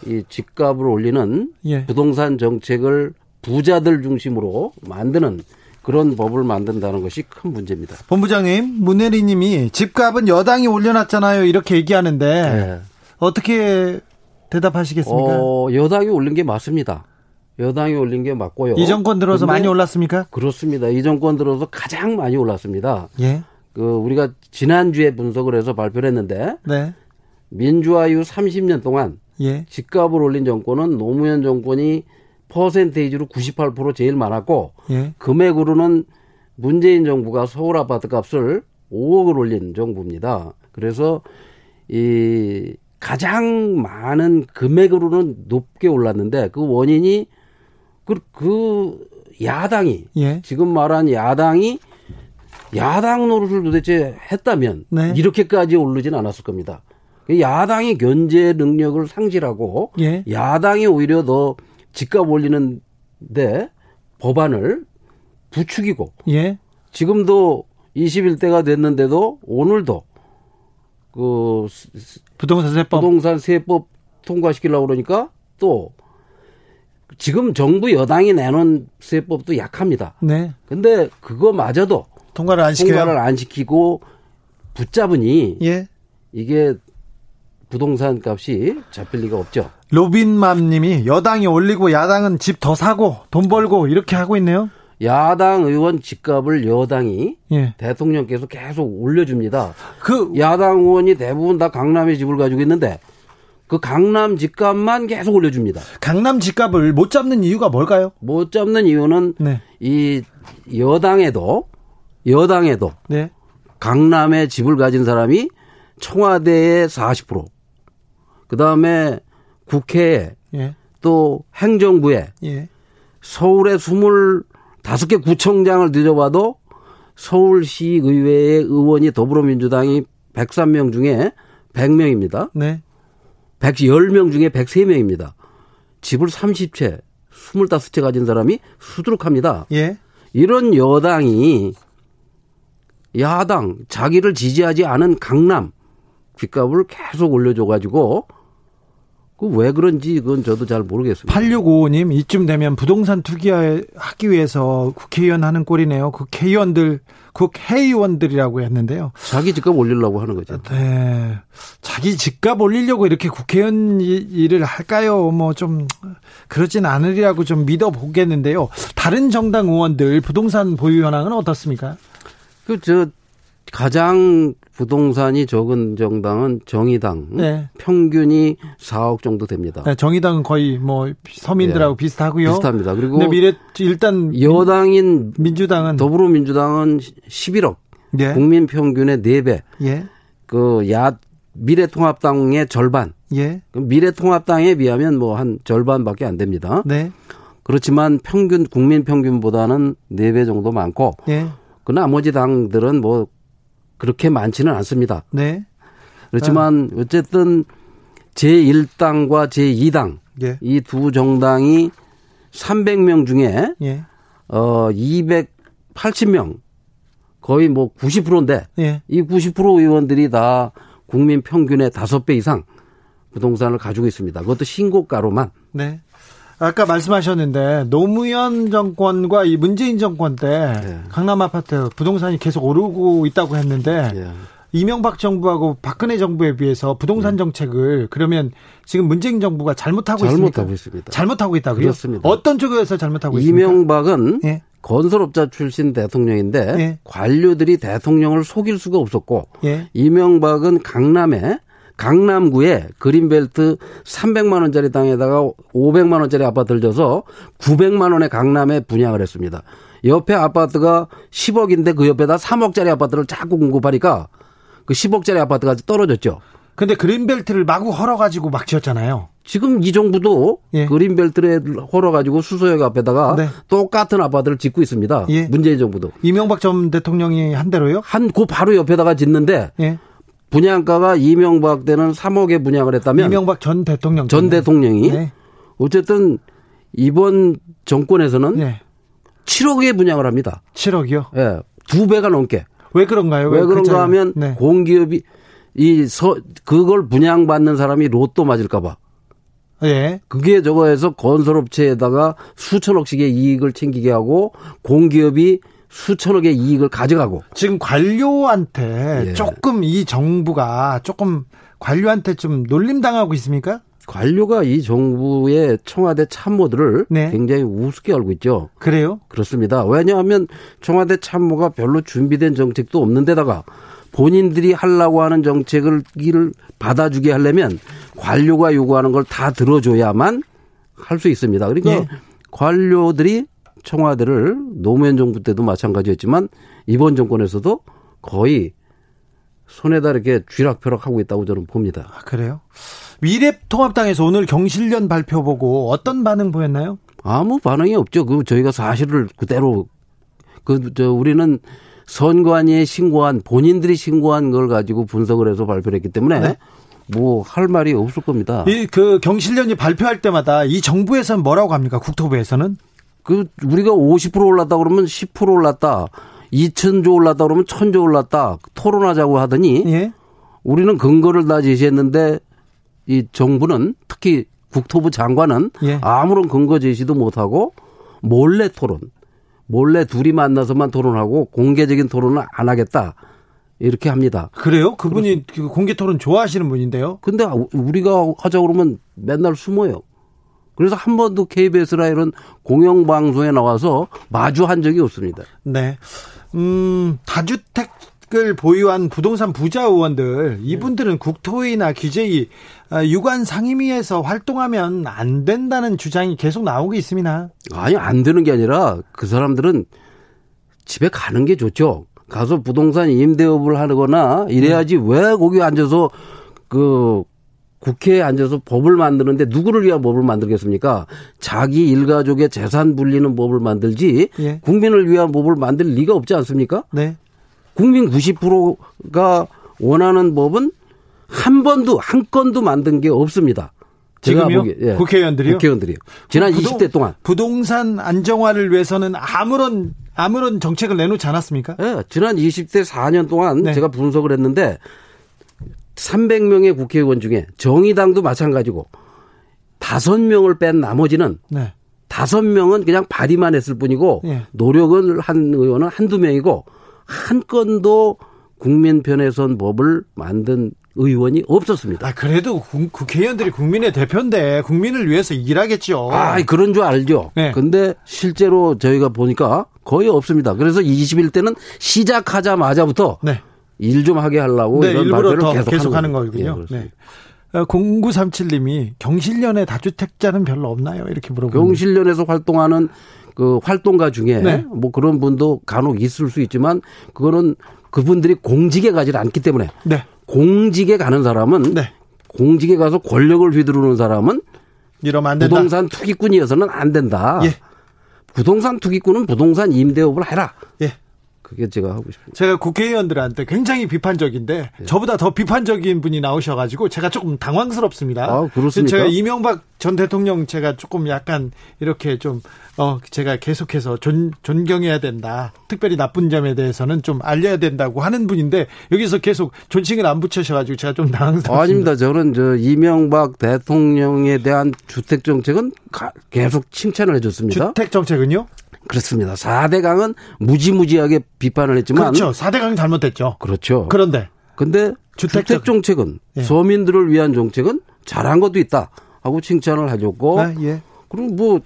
S5: 이 집값을 올리는 예. 부동산 정책을 부자들 중심으로 만드는 그런 법을 만든다는 것이 큰 문제입니다.
S1: 본부장님, 문혜리 님이 집값은 여당이 올려놨잖아요. 이렇게 얘기하는데 네. 어떻게 대답하시겠습니까?
S5: 어, 여당이 올린 게 맞습니다. 여당이 올린 게 맞고요.
S1: 이 정권 들어서 많이 올랐습니까?
S5: 그렇습니다. 이 정권 들어서 가장 많이 올랐습니다.
S1: 예.
S5: 그 우리가 지난주에 분석을 해서 발표를 했는데 네. 민주화 이후 30년 동안 예. 집값을 올린 정권은 노무현 정권이 퍼센테이지로 98% 제일 많았고 예. 금액으로는 문재인 정부가 서울 아파트 값을 5억을 올린 정부입니다. 그래서 이 가장 많은 금액으로는 높게 올랐는데 그 원인이 그, 그 야당이 예. 지금 말한 야당이 야당 노릇을 도대체 했다면 네. 이렇게까지 오르진 않았을 겁니다. 야당이 견제 능력을 상실하고 예. 야당이 오히려 더 집값 올리는데 법안을 부추기고 예. 지금도 21대가 됐는데도 오늘도 그
S1: 부동산 세법
S5: 부동산 세법 통과시키려고 그러니까 또 지금 정부 여당이 내놓은 세법도 약합니다. 네. 근데 그거마저도
S1: 통과를 안 시켜요.
S5: 통과를 안 시키고 붙잡으니 예. 이게 부동산 값이 잡힐 리가 없죠.
S1: 로빈맘 님이 여당이 올리고 야당은 집 더 사고 돈 벌고 이렇게 하고 있네요.
S5: 야당 의원 집값을 여당이 예. 대통령께서 계속 올려줍니다. 그 야당 의원이 대부분 다 강남에 집을 가지고 있는데 그 강남 집값만 계속 올려줍니다.
S1: 강남 집값을 못 잡는 이유가 뭘까요?
S5: 못 잡는 이유는 네. 이 여당에도 여당에도 네. 강남에 집을 가진 사람이 청와대의 40%, 그 다음에 국회에 예. 또 행정부에 예. 서울의 25개 구청장을 뒤져봐도 서울시 의회의 의원이 더불어민주당이 103명 중에 100명입니다. 네. 110명 중에 103명입니다. 집을 30채, 25채 가진 사람이 수두룩합니다. 예. 이런 여당이 야당, 자기를 지지하지 않은 강남 집값을 계속 올려줘가지고 그 왜 그런지 그건 저도 잘 모르겠습니다.
S1: 8655님 이쯤 되면 부동산 투기하기 위해서 국회의원 하는 꼴이네요. 국회의원들 국회의원들이라고 했는데요.
S5: 자기 집값 올리려고 하는 거죠.
S1: 네. 자기 집값 올리려고 이렇게 국회의원 일을 할까요? 뭐 좀 그러진 않으리라고 좀 믿어 보겠는데요. 다른 정당 의원들 부동산 보유 현황은 어떻습니까?
S5: 그저 가장 부동산이 적은 정당은 정의당. 네. 평균이 4억 정도 됩니다.
S1: 네, 정의당은 거의 뭐 서민들하고 네. 비슷하고요.
S5: 비슷합니다. 그리고
S1: 미래 일단
S5: 여당인
S1: 민주당은
S5: 더불어민주당은 11억. 예. 국민 평균의 4배. 예. 그야 미래통합당의 절반. 예. 미래통합당에 비하면 뭐 한 절반밖에 안 됩니다. 네. 그렇지만 평균 국민 평균보다는 4배 정도 많고 예. 그 나머지 당들은 뭐 그렇게 많지는 않습니다. 네. 그렇지만 아. 어쨌든 제1당과 제2당 예. 이두 정당이 300명 중에 예. 어 280명 거의 뭐 90%인데 예. 이90% 의원들이 다 국민 평균의 5배 이상 부동산을 가지고 있습니다. 그것도 신고가로만. 네.
S1: 아까 말씀하셨는데 노무현 정권과 이 문재인 정권 때 네. 강남 아파트 부동산이 계속 오르고 있다고 했는데 네. 이명박 정부하고 박근혜 정부에 비해서 부동산 네. 정책을 그러면 지금 문재인 정부가 잘못하고,
S5: 잘못하고 있습니다.
S1: 잘못하고 있다고요?
S5: 그렇습니다.
S1: 어떤 쪽에서 잘못하고 있습니까?
S5: 이명박은 예. 건설업자 출신 대통령인데 예. 관료들이 대통령을 속일 수가 없었고 예. 이명박은 강남에 강남구에 그린벨트 300만 원짜리 땅에다가 500만 원짜리 아파트를 져서 900만 원의 강남에 분양을 했습니다. 옆에 아파트가 10억인데 그 옆에다 3억짜리 아파트를 자꾸 공급하니까 그 10억짜리 아파트가 떨어졌죠.
S1: 근데 그린벨트를 마구 헐어가지고 막 지었잖아요.
S5: 지금 이 정부도 예. 그린벨트를 헐어가지고 수소역 앞에다가 네. 똑같은 아파트를 짓고 있습니다. 예. 문재인 정부도.
S1: 이명박 전 대통령이 한 대로요?
S5: 한 그 바로 옆에다가 짓는데 예. 분양가가 이명박 때는 3억에 분양을 했다면
S1: 이명박 전 대통령
S5: 전 대통령이 네. 어쨌든 이번 정권에서는 네. 7억에 분양을 합니다.
S1: 7억이요?
S5: 예. 네, 두 배가 넘게.
S1: 왜 그런가요?
S5: 왜, 왜 그런가 하면 네. 공기업이 이 서 그걸 분양받는 사람이 로또 맞을까 봐. 예. 그게 저거에서 건설업체에다가 수천억씩의 이익을 챙기게 하고 공기업이 수천억의 이익을 가져가고
S1: 지금 관료한테 예. 조금 이 정부가 조금 관료한테 좀 놀림 당하고 있습니까?
S5: 관료가 이 정부의 청와대 참모들을 네. 굉장히 우습게 알고 있죠.
S1: 그래요?
S5: 그렇습니다. 왜냐하면 청와대 참모가 별로 준비된 정책도 없는데다가 본인들이 하려고 하는 정책을 받아주게 하려면 관료가 요구하는 걸 다 들어줘야만 할 수 있습니다. 그러니까 네. 관료들이 청와대를 노무현 정부 때도 마찬가지였지만 이번 정권에서도 거의 손에다 이렇게 쥐락펴락 하고 있다고 저는 봅니다.
S1: 아, 그래요? 미래통합당에서 오늘 경실련 발표 보고 어떤 반응 보였나요?
S5: 아무 반응이 없죠. 그 저희가 사실을 그대로 그 저 우리는 선관위에 신고한 본인들이 신고한 걸 가지고 분석을 해서 발표를 했기 때문에 네. 뭐할 말이 없을 겁니다.
S1: 이 그 경실련이 발표할 때마다 이 정부에서는 뭐라고 합니까? 국토부에서는
S5: 그 우리가 50% 올랐다 그러면 10% 올랐다. 2천조 올랐다 그러면 1000조 올랐다. 토론하자고 하더니 예? 우리는 근거를 다 제시했는데 이 정부는 특히 국토부 장관은 예. 아무런 근거 제시도 못하고 몰래 토론, 몰래 둘이 만나서만 토론하고 공개적인 토론을 안 하겠다. 이렇게 합니다.
S1: 그래요? 그분이 그 공개 토론 좋아하시는 분인데요?
S5: 근데 우리가 하자 그러면 맨날 숨어요. 그래서 한 번도 KBS나 이런 공영방송에 나와서 마주한 적이 없습니다.
S1: 네. 음, 다주택 을 보유한 부동산 부자 의원들, 이분들은 국토위나 규제위, 아, 유관 상임위에서 활동하면 안 된다는 주장이 계속 나오고 있습니다.
S5: 아니, 안 되는 게 아니라 그 사람들은 집에 가는 게 좋죠. 가서 부동산 임대업을 하거나 이래야지 음. 왜 거기 앉아서 그 국회에 앉아서 법을 만드는데 누구를 위한 법을 만들겠습니까? 자기 일가족의 재산 불리는 법을 만들지 예. 국민을 위한 법을 만들 리가 없지 않습니까? 네. 국민 90%가 원하는 법은 한 번도 한 건도 만든 게 없습니다.
S1: 지금요? 예. 국회의원들이요?
S5: 국회의원들이요. 지난 부동, 20대 동안
S1: 부동산 안정화를 위해서는 아무런 아무런 정책을 내놓지 않았습니까?
S5: 예. 지난 20대 4년 동안 네. 제가 분석을 했는데 300명의 국회의원 중에 정의당도 마찬가지고 5명을 뺀 나머지는 네. 5명은 그냥 발의만 했을 뿐이고 네. 노력을 한 의원은 한두 명이고 한 건도 국민 편에 선 법을 만든 의원이 없었습니다.
S1: 아, 그래도 국회의원들이 국민의 대표인데 국민을 위해서 일하겠죠.
S5: 아, 그런 줄 알죠. 네. 근데 실제로 저희가 보니까 거의 없습니다. 그래서 21대는 시작하자마자부터 네. 일 좀 하게 하려고
S1: 네, 이런 일부러 더 계속, 계속 하는, 하는 거군요. 네. 0937님이 어, 경실련에 다주택자는 별로 없나요? 이렇게 물어보고
S5: 경실련에서 활동하는 그 활동가 중에 네. 뭐 그런 분도 간혹 있을 수 있지만 그거는 그분들이 공직에 가지 않기 때문에 네. 공직에 가는 사람은 네. 공직에 가서 권력을 휘두르는 사람은
S1: 이러면 안 된다.
S5: 부동산 투기꾼이어서는 안 된다. 예. 부동산 투기꾼은 부동산 임대업을 해라. 예. 그게 제가 하고 싶습니다.
S1: 제가 국회의원들한테 굉장히 비판적인데 네. 저보다 더 비판적인 분이 나오셔가지고 제가 조금 당황스럽습니다.
S5: 아, 그렇습니까?
S1: 제가 이명박 전 대통령 제가 조금 약간 이렇게 좀 어, 제가 계속해서 존, 존경해야 된다. 특별히 나쁜 점에 대해서는 좀 알려야 된다고 하는 분인데 여기서 계속 존칭을 안 붙여셔가지고 제가 좀 당황스럽습니다.
S5: 아닙니다. 저는 저 이명박 대통령에 대한 주택 정책은 계속 칭찬을 해줬습니다.
S1: 주택 정책은요?
S5: 그렇습니다. 4대 강은 무지무지하게 비판을 했지만
S1: 그렇죠. 4대 강이 잘못됐죠.
S5: 그렇죠.
S1: 그런데
S5: 근데 주택, 주택 정책은 예. 서민들을 위한 정책은 잘한 것도 있다 하고 칭찬을 해줬고 아, 예. 그리고 뭐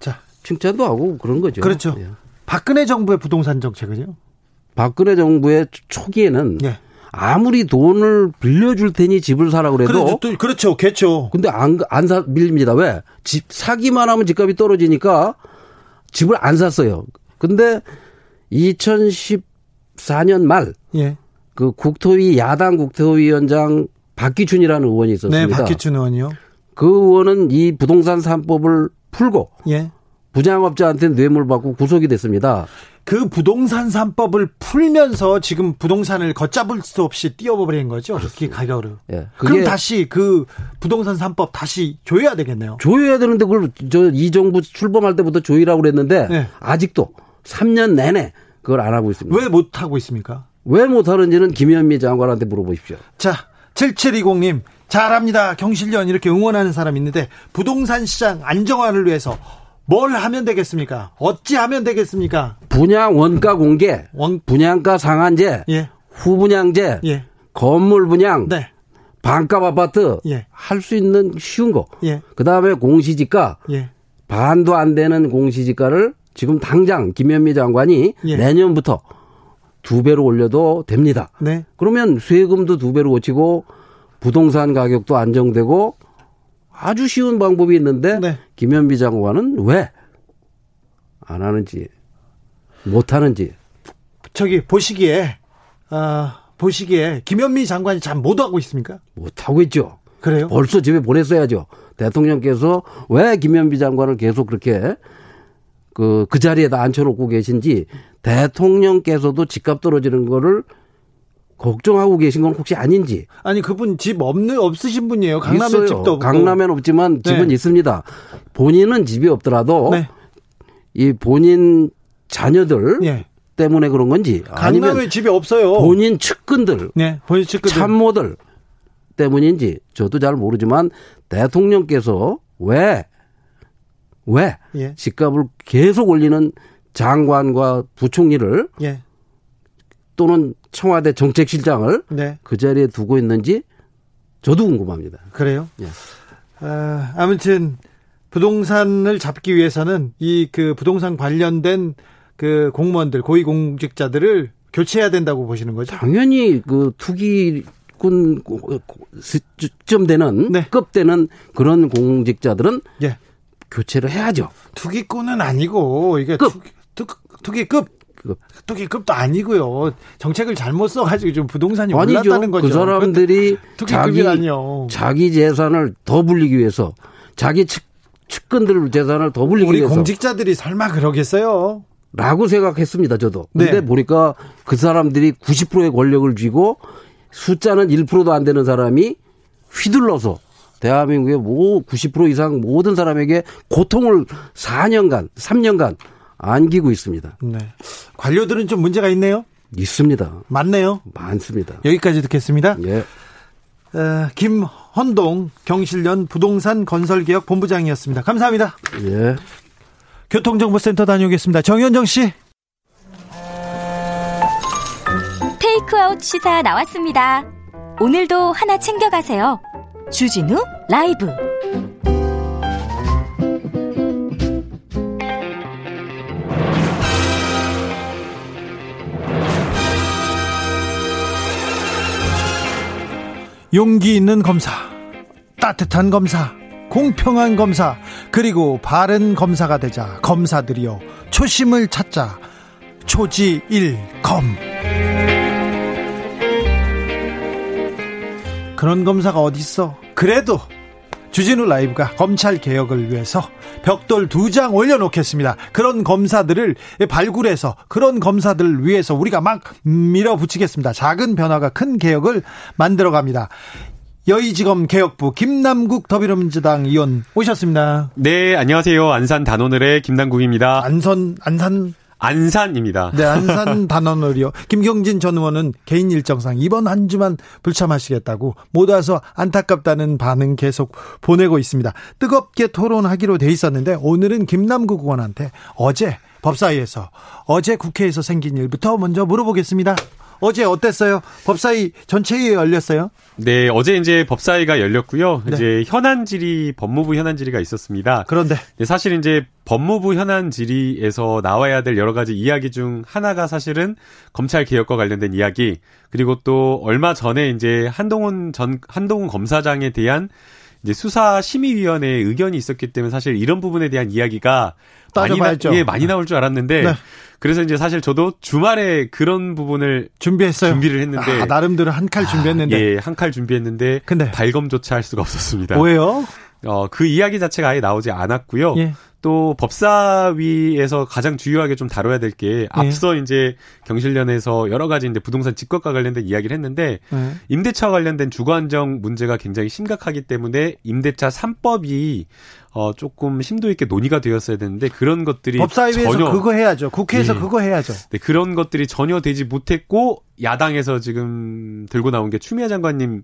S5: 자, 칭찬도 하고 그런 거죠.
S1: 그렇죠. 예. 박근혜 정부의 부동산 정책은요?
S5: 박근혜 정부의 초기에는 예. 아무리 돈을 빌려줄 테니 집을 사라 그래도
S1: 그렇죠, 그렇죠, 그렇죠.
S5: 근데 안 안 사 밀립니다. 왜? 집 사기만 하면 집값이 떨어지니까 집을 안 샀어요. 근데 2014년 말, 예. 그 국토위 야당 국토위원장 박기춘이라는 의원이 있었습니다.
S1: 네, 박기춘 의원이요.
S5: 그 의원은 이 부동산 3법을 풀고 예. 부장업자한테 뇌물 받고 구속이 됐습니다.
S1: 그 부동산 3법을 풀면서 지금 부동산을 걷잡을 수 없이 띄워버린 거죠. 그렇게 가격으로. 예. 그럼 다시 그 부동산 3법 다시 조여야 되겠네요.
S5: 조여야 되는데 그걸 저 이 정부 출범할 때부터 조이라고 그랬는데 예. 아직도 3년 내내 그걸 안 하고 있습니다.
S1: 왜 못 하고 있습니까?
S5: 왜 못 하는지는 김현미 장관한테 물어보십시오.
S1: 자, 7720님 잘합니다. 경실련 이렇게 응원하는 사람 있는데 부동산 시장 안정화를 위해서 뭘 하면 되겠습니까? 어찌 하면 되겠습니까?
S5: 분양 원가 공개, 원... 분양가 상한제, 예. 후분양제, 예. 건물 분양, 네. 반값 아파트 예. 할수 있는 쉬운 거. 예. 그다음에 공시지가 예. 반도 안 되는 공시지가를 지금 당장 김현미 장관이 예. 내년부터 두 배로 올려도 됩니다. 네. 그러면 세금도 두 배로 고치고 부동산 가격도 안정되고 아주 쉬운 방법이 있는데 네. 김현미 장관은 왜 안 하는지 못 하는지
S1: 저기 보시기에 아 보시기에 김현미 장관이 잘 못 하고 있습니까?
S5: 못 하고 있죠.
S1: 그래요?
S5: 벌써 집에 보냈어야죠. 대통령께서 왜 김현미 장관을 계속 그렇게 그, 그 자리에다 앉혀놓고 계신지 대통령께서도 집값 떨어지는 거를 걱정하고 계신 건 혹시 아닌지.
S1: 아니 그분 집 없는 없으신 분이에요. 강남에 있어요. 집도 없고.
S5: 강남엔 없지만 집은 네. 있습니다. 본인은 집이 없더라도 네. 이 본인 자녀들 네. 때문에 그런 건지
S1: 강남에 집이 없어요.
S5: 본인 측근들,
S1: 네, 본인 측근들,
S5: 참모들 때문인지 저도 잘 모르지만 대통령께서 왜 왜, 예. 집값을 계속 올리는 장관과 부총리를 예. 또는 청와대 정책실장을 네. 그 자리에 두고 있는지 저도 궁금합니다.
S1: 그래요? 예. 아, 아무튼 부동산을 잡기 위해서는 이 그 부동산 관련된 그 공무원들 고위공직자들을 교체해야 된다고 보시는 거죠?
S5: 당연히 그 투기꾼 점 되는 네. 급 되는 그런 공직자들은 예. 교체를 해야죠.
S1: 투기꾼은 아니고 이게 급. 투, 투, 기급 투기급도 아니고요. 정책을 잘못 써가지고 좀 부동산이 아니죠. 올랐다는 거죠.
S5: 그 사람들이 자기 아니요. 자기 재산을 더 불리기 위해서 자기 측, 측근들 재산을 더 불리기
S1: 우리
S5: 위해서
S1: 공직자들이 설마 그러겠어요?
S5: 라고 생각했습니다. 저도. 근데 네. 보니까 그 사람들이 90%의 권력을 쥐고 숫자는 1%도 안 되는 사람이 휘둘러서 대한민국의 뭐 90% 이상 모든 사람에게 고통을 4년간, 3년간 안기고 있습니다. 네.
S1: 관료들은 좀 문제가 있네요?
S5: 있습니다.
S1: 많네요?
S5: 많습니다.
S1: 여기까지 듣겠습니다.
S5: 예.
S1: 어, 김헌동 경실련 부동산 건설개혁 본부장이었습니다. 감사합니다.
S5: 예.
S1: 교통정보센터 다녀오겠습니다. 정현정 씨.
S6: 테이크아웃 시사 나왔습니다. 오늘도 하나 챙겨가세요. 주진우 라이브
S1: 용기 있는 검사, 따뜻한 검사, 공평한 검사, 그리고 바른 검사가 되자 검사들이여 초심을 찾자 초지일검. 그런 검사가 어딨어? 그래도 주진우 라이브가 검찰 개혁을 위해서 벽돌 두 장 올려놓겠습니다. 그런 검사들을 발굴해서 그런 검사들을 위해서 우리가 막 밀어붙이겠습니다. 작은 변화가 큰 개혁을 만들어갑니다. 여의지검 개혁부 김남국 더불어민주당 의원 오셨습니다.
S7: 네, 안녕하세요. 안산 단오늘의 김남국입니다.
S1: 안선 안산
S7: 안산입니다.
S1: 네, 안산 [laughs] 단원을요. 김경진 전 의원은 개인 일정상 이번 한 주만 불참하시겠다고 못 와서 안타깝다는 반응 계속 보내고 있습니다. 뜨겁게 토론하기로 돼 있었는데 오늘은 김남국 의원한테 어제 법사위에서 어제 국회에서 생긴 일부터 먼저 물어보겠습니다. 어제 어땠어요? 법사위 전체회의 열렸어요?
S7: 네, 어제 이제 법사위가 열렸고요. 네. 이제 현안 질의 법무부 현안 질의가 있었습니다.
S1: 그런데
S7: 네, 사실 이제 법무부 현안 질의에서 나와야 될 여러 가지 이야기 중 하나가 사실은 검찰 개혁과 관련된 이야기 그리고 또 얼마 전에 이제 한동훈 전 한동훈 검사장에 대한 이제 수사 심의위원회의 의견이 있었기 때문에 사실 이런 부분에 대한 이야기가 많이 나, 예, 많이 나올 줄 알았는데 네. 그래서 이제 사실 저도 주말에 그런 부분을
S1: 준비했어요.
S7: 준비를 했는데
S1: 아, 나름대로 한 칼 준비했는데 아,
S7: 예, 한 칼 준비했는데 근데 발검조차 할 수가 없었습니다.
S1: 왜요?
S7: 어, 그 이야기 자체가 아예 나오지 않았고요. 예. 또 법사위에서 가장 주요하게 좀 다뤄야 될게 예. 앞서 예. 이제 경실련에서 여러 가지 이제 부동산 집값과 관련된 이야기를 했는데 예. 임대차 관련된 주거 안정 문제가 굉장히 심각하기 때문에 임대차 3법이 어 조금 심도 있게 논의가 되었어야 되는데 그런 것들이
S1: 법사위에서 전혀 그거 해야죠. 국회에서 예. 그거 해야죠.
S7: 네, 그런 것들이 전혀 되지 못했고 야당에서 지금 들고 나온 게 추미애 장관님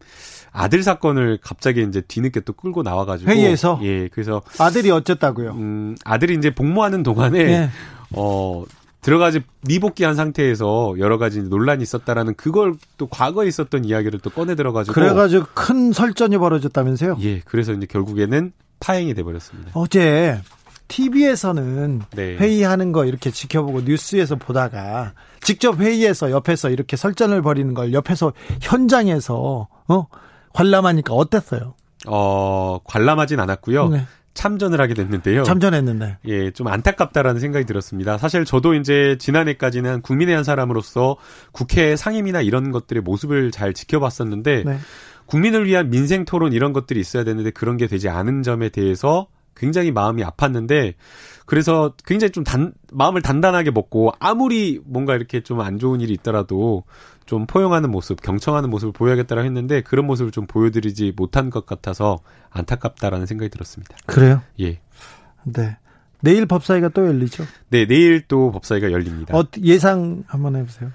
S7: 아들 사건을 갑자기 이제 뒤늦게 또 끌고 나와가지고
S1: 회의에서
S7: 예 그래서
S1: 아들이 어쨌다고요?
S7: 음 아들이 이제 복무하는 동안에 예. 어 들어 가지 미복귀한 상태에서 여러 가지 논란이 있었다라는 그걸 또 과거에 있었던 이야기를 또 꺼내 들어가지고
S1: 그래가지고 큰 설전이 벌어졌다면서요?
S7: 예, 그래서 이제 결국에는 파행이 돼버렸습니다.
S1: 어제 TV에서는 네. 회의하는 거 이렇게 지켜보고 뉴스에서 보다가 직접 회의에서 옆에서 이렇게 설전을 벌이는 걸 옆에서 현장에서 어 관람하니까 어땠어요?
S7: 어 관람하진 않았고요. 네. 참전을 하게 됐는데요.
S1: 참전했는데.
S7: 예, 좀 안타깝다라는 생각이 들었습니다. 사실 저도 이제 지난해까지는 국민의 한 사람으로서 국회 상임이나 이런 것들의 모습을 잘 지켜봤었는데 네. 국민을 위한 민생 토론 이런 것들이 있어야 되는데 그런 게 되지 않은 점에 대해서 굉장히 마음이 아팠는데 그래서 굉장히 좀 단, 마음을 단단하게 먹고 아무리 뭔가 이렇게 좀 안 좋은 일이 있더라도 좀 포용하는 모습, 경청하는 모습을 보여야겠다고 했는데 그런 모습을 좀 보여드리지 못한 것 같아서 안타깝다라는 생각이 들었습니다.
S1: 그래요?
S7: 예.
S1: 네. 내일 법사위가 또 열리죠?
S7: 네, 내일 또 법사위가 열립니다.
S1: 어, 예상 한번 해보세요.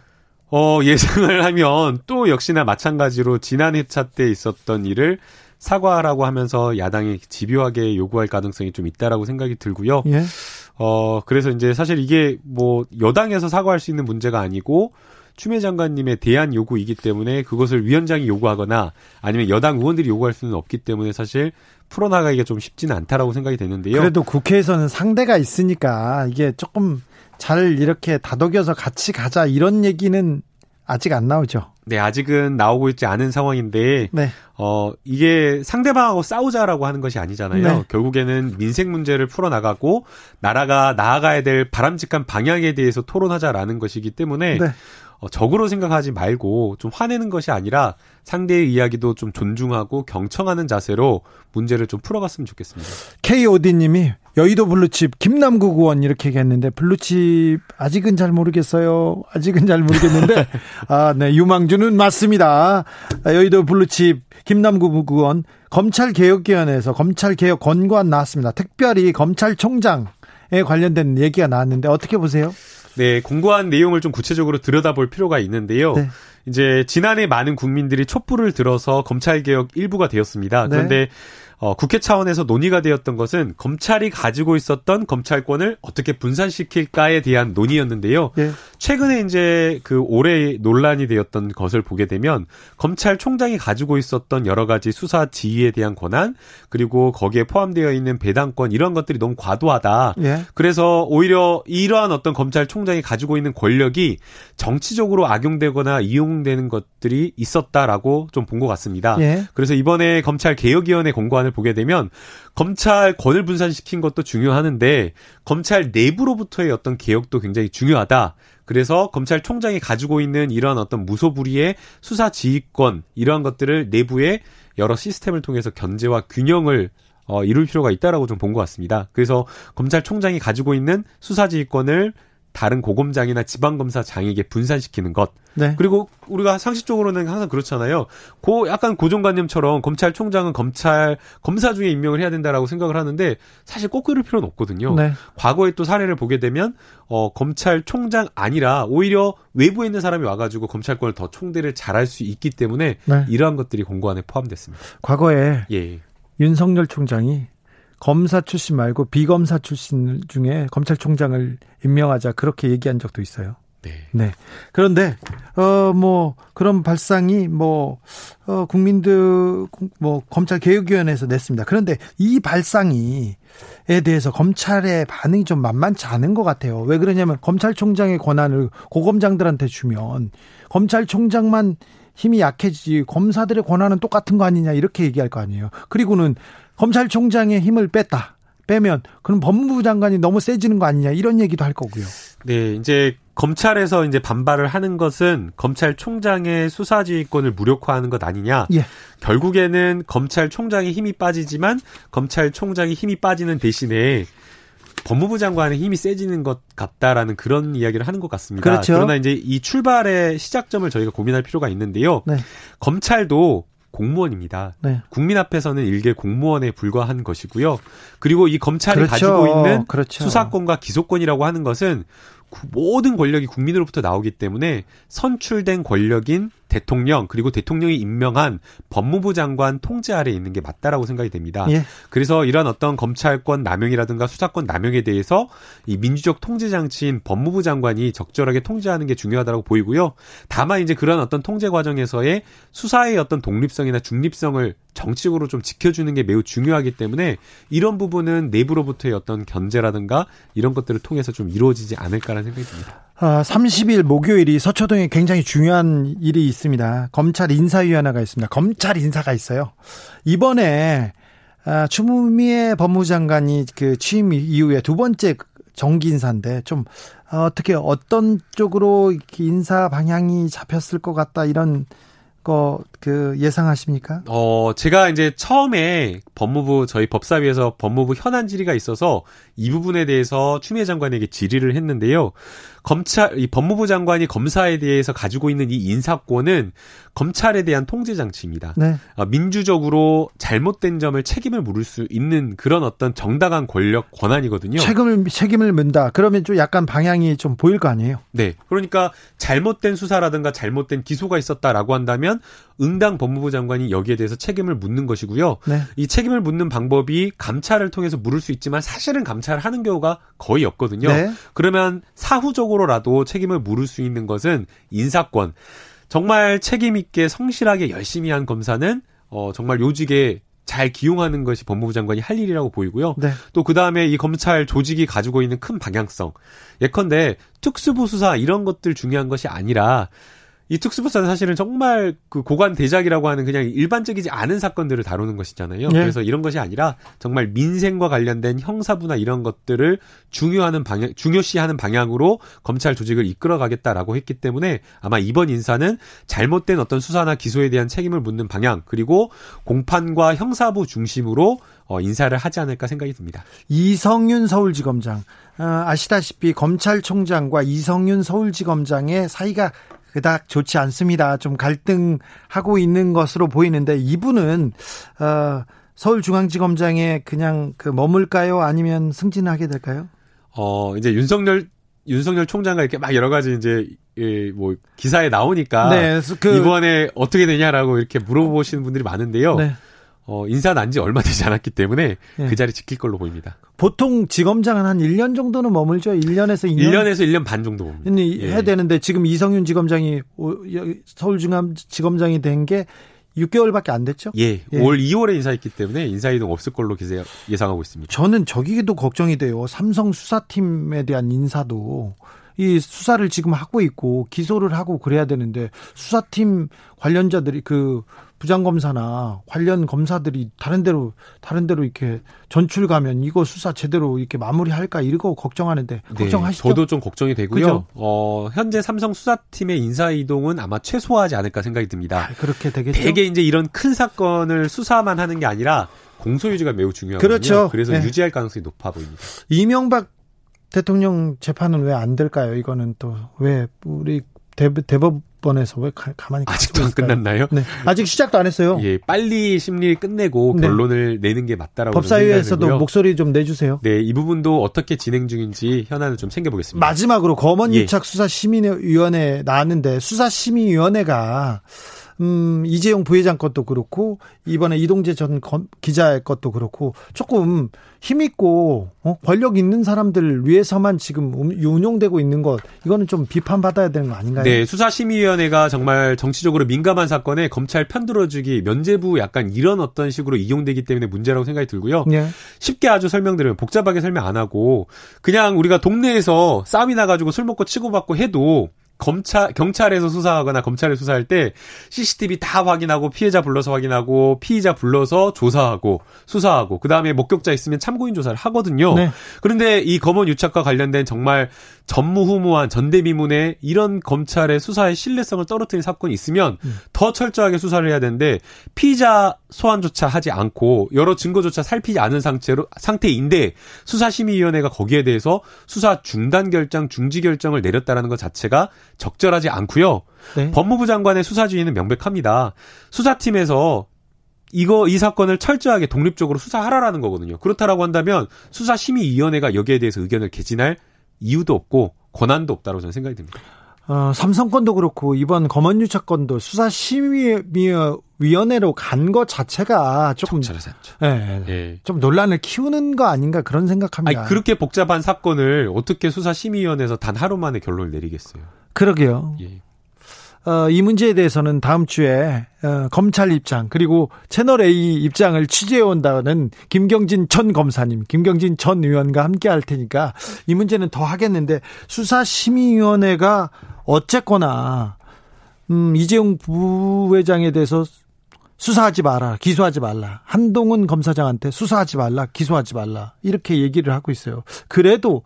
S7: 어, 예상을 하면 또 역시나 마찬가지로 지난 회차 때 있었던 일을 사과라고 하면서 야당이 집요하게 요구할 가능성이 좀 있다라고 생각이 들고요. 예. 어, 그래서 이제 사실 이게 뭐 여당에서 사과할 수 있는 문제가 아니고 추미애 장관님의 대안 요구이기 때문에 그것을 위원장이 요구하거나 아니면 여당 의원들이 요구할 수는 없기 때문에 사실 풀어나가기가 좀 쉽지는 않다라고 생각이 되는데요.
S1: 그래도 국회에서는 상대가 있으니까 이게 조금 잘 이렇게 다독여서 같이 가자 이런 얘기는 아직 안 나오죠.
S7: 네, 아직은 나오고 있지 않은 상황인데, 네. 어, 이게 상대방하고 싸우자라고 하는 것이 아니잖아요. 네. 결국에는 민생 문제를 풀어나가고, 나라가 나아가야 될 바람직한 방향에 대해서 토론하자라는 것이기 때문에, 네. 어, 적으로 생각하지 말고 좀 화내는 것이 아니라 상대의 이야기도 좀 존중하고 경청하는 자세로 문제를 좀 풀어갔으면 좋겠습니다.
S1: KOD님이 여의도 블루칩 김남국 의원 이렇게 얘기했는데 블루칩 아직은 잘 모르겠어요. 아직은 잘 모르겠는데 [laughs] 아, 네 유망주는 맞습니다. 여의도 블루칩 김남국 의원 검찰 개혁위원회에서 검찰 개혁 권고안 나왔습니다. 특별히 검찰총장에 관련된 얘기가 나왔는데 어떻게 보세요?
S7: 네, 공고한 내용을 좀 구체적으로 들여다볼 필요가 있는데요. 네. 이제 지난해 많은 국민들이 촛불을 들어서 검찰 개혁 일부가 되었습니다. 네. 그런데 네. 어, 국회 차원에서 논의가 되었던 것은 검찰이 가지고 있었던 검찰권을 어떻게 분산시킬까에 대한 논의였는데요. 네. 최근에 이제 그 올해 논란이 되었던 것을 보게 되면 검찰총장이 가지고 있었던 여러 가지 수사 지휘에 대한 권한 그리고 거기에 포함되어 있는 배당권 이런 것들이 너무 과도하다. 네. 그래서 오히려 이러한 어떤 검찰총장이 가지고 있는 권력이 정치적으로 악용되거나 이용되는 것들이 있었다라고 좀 본 것 같습니다. 네. 그래서 이번에 검찰 개혁위원회 공고안을 사안을 보게 되면 검찰 권을 분산시킨 것도 중요하는데 검찰 내부로부터의 어떤 개혁도 굉장히 중요하다. 그래서 검찰총장이 가지고 있는 이러한 어떤 무소불위의 수사 지휘권 이러한 것들을 내부의 여러 시스템을 통해서 견제와 균형을 어, 이룰 필요가 있다라고 좀 본 것 같습니다. 그래서 검찰총장이 가지고 있는 수사지휘권을 다른 고검장이나 지방검사장에게 분산시키는 것. 네. 그리고 우리가 상식적으로는 항상 그렇잖아요. 고 약간 고정관념처럼 검찰총장은 검찰 검사 중에 임명을 해야 된다라고 생각을 하는데 사실 꼭 그럴 필요는 없거든요. 네. 과거에 또 사례를 보게 되면 어 검찰총장 아니라 오히려 외부에 있는 사람이 와가지고 검찰권을 더 총대를 잘할 수 있기 때문에 네. 이러한 것들이 공고 안에 포함됐습니다.
S1: 과거에 예. 윤석열 총장이 검사 출신 말고 비검사 출신 중에 검찰총장을 임명하자 그렇게 얘기한 적도 있어요. 네. 네. 그런데 어 뭐 그런 발상이 뭐 어, 국민들 뭐 검찰 개혁위원회에서 냈습니다. 그런데 이 발상이 에 대해서 검찰의 반응이 좀 만만치 않은 것 같아요. 왜 그러냐면 검찰총장의 권한을 고검장들한테 주면 검찰총장만 힘이 약해지지 검사들의 권한은 똑같은 거 아니냐 이렇게 얘기할 거 아니에요. 그리고는 검찰총장의 힘을 뺐다. 빼면 그럼 법무부 장관이 너무 세지는 거 아니냐 이런 얘기도 할 거고요.
S7: 네, 이제 검찰에서 이제 반발을 하는 것은 검찰총장의 수사지휘권을 무력화하는 것 아니냐. 예. 결국에는 검찰총장의 힘이 빠지지만 검찰총장의 힘이 빠지는 대신에 법무부 장관의 힘이 세지는 것 같다라는 그런 이야기를 하는 것 같습니다. 그렇죠. 그러나 이제 이 출발의 시작점을 저희가 고민할 필요가 있는데요. 네. 검찰도 공무원입니다. 네. 국민 앞에서는 일개 공무원에 불과한 것이고요. 그리고 이 검찰이 그렇죠. 가지고 있는 그렇죠. 수사권과 기소권이라고 하는 것은 모든 권력이 국민으로부터 나오기 때문에 선출된 권력인 대통령 그리고 대통령이 임명한 법무부 장관 통제 아래 있는 게 맞다라고 생각이 됩니다. 예. 그래서 이런 어떤 검찰권 남용이라든가 수사권 남용에 대해서 이 민주적 통제 장치인 법무부 장관이 적절하게 통제하는 게 중요하다고 보이고요. 다만 이제 그런 어떤 통제 과정에서의 수사의 어떤 독립성이나 중립성을 정치적으로 좀 지켜주는 게 매우 중요하기 때문에 이런 부분은 내부로부터의 어떤 견제라든가 이런 것들을 통해서 좀 이루어지지 않을까라는 생각이 듭니다.
S1: 아, 30일 목요일이 서초동에 굉장히 중요한 일이 있습니다. 검찰 인사위원회가 있습니다. 검찰 인사가 있어요. 이번에 아, 추미애 법무장관이 그 취임 이후에 두 번째 정기 인사인데 좀 어떻게 어떤 쪽으로 인사 방향이 잡혔을 것 같다 이런 거그 예상하십니까?
S7: 어, 제가 이제 처음에 법무부 저희 법사위에서 법무부 현안 질의가 있어서 이 부분에 대해서 추미애 장관에게 질의를 했는데요. 검찰 이 법무부 장관이 검사에 대해서 가지고 있는 이 인사권은 검찰에 대한 통제 장치입니다. 네. 어, 민주적으로 잘못된 점을 책임을 물을 수 있는 그런 어떤 정당한 권력 권한이거든요.
S1: 책임을 책임을 문다. 그러면 좀 약간 방향이 좀 보일 거 아니에요?
S7: 네. 그러니까 잘못된 수사라든가 잘못된 기소가 있었다라고 한다면 응당 법무부 장관이 여기에 대해서 책임을 묻는 것이고요. 네. 이 책임을 묻는 방법이 감찰을 통해서 물을 수 있지만 사실은 감찰을 하는 경우가 거의 없거든요. 네. 그러면 사후적으로라도 책임을 물을 수 있는 것은 인사권. 정말 책임 있게 성실하게 열심히 한 검사는 어 정말 요직에 잘 기용하는 것이 법무부 장관이 할 일이라고 보이고요. 네. 또그 다음에 이 검찰 조직이 가지고 있는 큰 방향성. 예컨대 특수부 수사 이런 것들 중요한 것이 아니라 이 특수부사는 사실은 정말 그 고관 대작이라고 하는 그냥 일반적이지 않은 사건들을 다루는 것이잖아요. 네. 그래서 이런 것이 아니라 정말 민생과 관련된 형사부나 이런 것들을 중요하는 방향, 중요시하는 방향으로 검찰 조직을 이끌어가겠다라고 했기 때문에 아마 이번 인사는 잘못된 어떤 수사나 기소에 대한 책임을 묻는 방향 그리고 공판과 형사부 중심으로 어, 인사를 하지 않을까 생각이 듭니다.
S1: 이성윤 서울지검장 어, 아시다시피 검찰총장과 이성윤 서울지검장의 사이가 그닥 좋지 않습니다. 좀 갈등하고 있는 것으로 보이는데 이분은 어, 서울중앙지검장에 그냥 그 머물까요? 아니면 승진하게 될까요?
S7: 어 이제 윤석열 윤석열 총장과 이렇게 막 여러 가지 이제 예, 뭐 기사에 나오니까 네, 그, 이번에 어떻게 되냐라고 이렇게 물어보시는 분들이 많은데요. 네. 어, 인사 난 지 얼마 되지 않았기 때문에 네. 그 자리 지킬 걸로 보입니다.
S1: 보통 지검장은 한 1년 정도는 머물죠. 1년에서 2년.
S7: 1년에서 1년 반 정도
S1: 머물죠. 예. 해야 되는데 지금 이성윤 지검장이 서울중앙 지검장이 된 게 6개월밖에 안 됐죠?
S7: 예. 예. 올 2월에 인사했기 때문에 인사이동 없을 걸로 예상하고 있습니다.
S1: 저는 저기도 걱정이 돼요. 삼성 수사팀에 대한 인사도 이 수사를 지금 하고 있고 기소를 하고 그래야 되는데 수사팀 관련자들이 그 부장검사나 관련 검사들이 다른 데로 다른 데로 이렇게 전출 가면 이거 수사 제대로 이렇게 마무리할까 이거 걱정하는데 네, 걱정하시죠?
S7: 저도 좀 걱정이 되고요. 그죠? 어, 현재 삼성 수사팀의 인사 이동은 아마 최소화하지 않을까 생각이 듭니다.
S1: 아, 그렇게 되겠죠.
S7: 대개 이제 이런 큰 사건을 수사만 하는 게 아니라 공소 유지가 매우 중요하거든요. 그렇죠. 그래서 네. 유지할 가능성이 높아 보입니다.
S1: 이명박 대통령 재판은 왜 안 될까요? 이거는 또 왜 우리 대, 대법 번에서 왜 가, 만히
S7: 아직도 안 끝났나요?
S1: 네. 아직 시작도 안 했어요.
S7: 예, 빨리 심리 끝내고 네. 결론을 내는 게 맞다라고
S1: 법사위에서도 목소리 좀 내주세요.
S7: 네, 이 부분도 어떻게 진행 중인지 현안을 좀 챙겨보겠습니다.
S1: 마지막으로 검언 유착 예. 수사심의위원회 나왔는데 수사심의위원회가 음, 이재용 부회장 것도 그렇고 이번에 이동재 전 기자의 것도 그렇고 조금 힘 있고 어? 권력 있는 사람들 위해서만 지금 음, 운용되고 있는 것 이거는 좀 비판받아야 되는 거 아닌가요?
S7: 네, 수사심의위원회가 정말 정치적으로 민감한 사건에 검찰 편들어주기 면제부 약간 이런 어떤 식으로 이용되기 때문에 문제라고 생각이 들고요. 네. 쉽게 아주 설명드리면 복잡하게 설명 안 하고 그냥 우리가 동네에서 싸움이 나가지고 술 먹고 치고받고 해도 검찰 경찰에서 수사하거나 검찰에 수사할 때 CCTV 다 확인하고 피해자 불러서 확인하고 피의자 불러서 조사하고 수사하고 그 다음에 목격자 있으면 참고인 조사를 하거든요. 네. 그런데 이 검언 유착과 관련된 정말 전무후무한 전대미문의 이런 검찰의 수사의 신뢰성을 떨어뜨린 사건이 있으면 음. 더 철저하게 수사를 해야 되는데 피의자 소환조차 하지 않고 여러 증거조차 살피지 않은 상태로 상태인데 수사심의위원회가 거기에 대해서 수사 중단 결정, 중지 결정을 내렸다라는 것 자체가 적절하지 않고요. 네. 법무부 장관의 수사주의는 명백합니다. 수사팀에서 이거 이 사건을 철저하게 독립적으로 수사하라라는 거거든요. 그렇다라고 한다면 수사심의위원회가 여기에 대해서 의견을 개진할 이유도 없고 권한도 없다고 저는 생각이 듭니다.
S1: 어, 삼성건도 그렇고 이번 검언유착 건도 수사 심의위원회로 간 것 자체가 조금 예, 예. 좀 논란을 키우는 거 아닌가 그런 생각합니다.
S7: 아니, 그렇게 복잡한 사건을 어떻게 수사 심의위원회에서 단 하루 만에 결론을 내리겠어요?
S1: 그러게요. 예. 어, 이 문제에 대해서는 다음 주에 어, 검찰 입장 그리고 채널 A 입장을 취재해 온다는 김경진 전 검사님, 김경진 전 의원과 함께 할 테니까 이 문제는 더 하겠는데 수사심의위원회가 어쨌거나 음, 이재용 부회장에 대해서 수사하지 마라, 기소하지 말라. 한동훈 검사장한테 수사하지 말라, 기소하지 말라. 이렇게 얘기를 하고 있어요. 그래도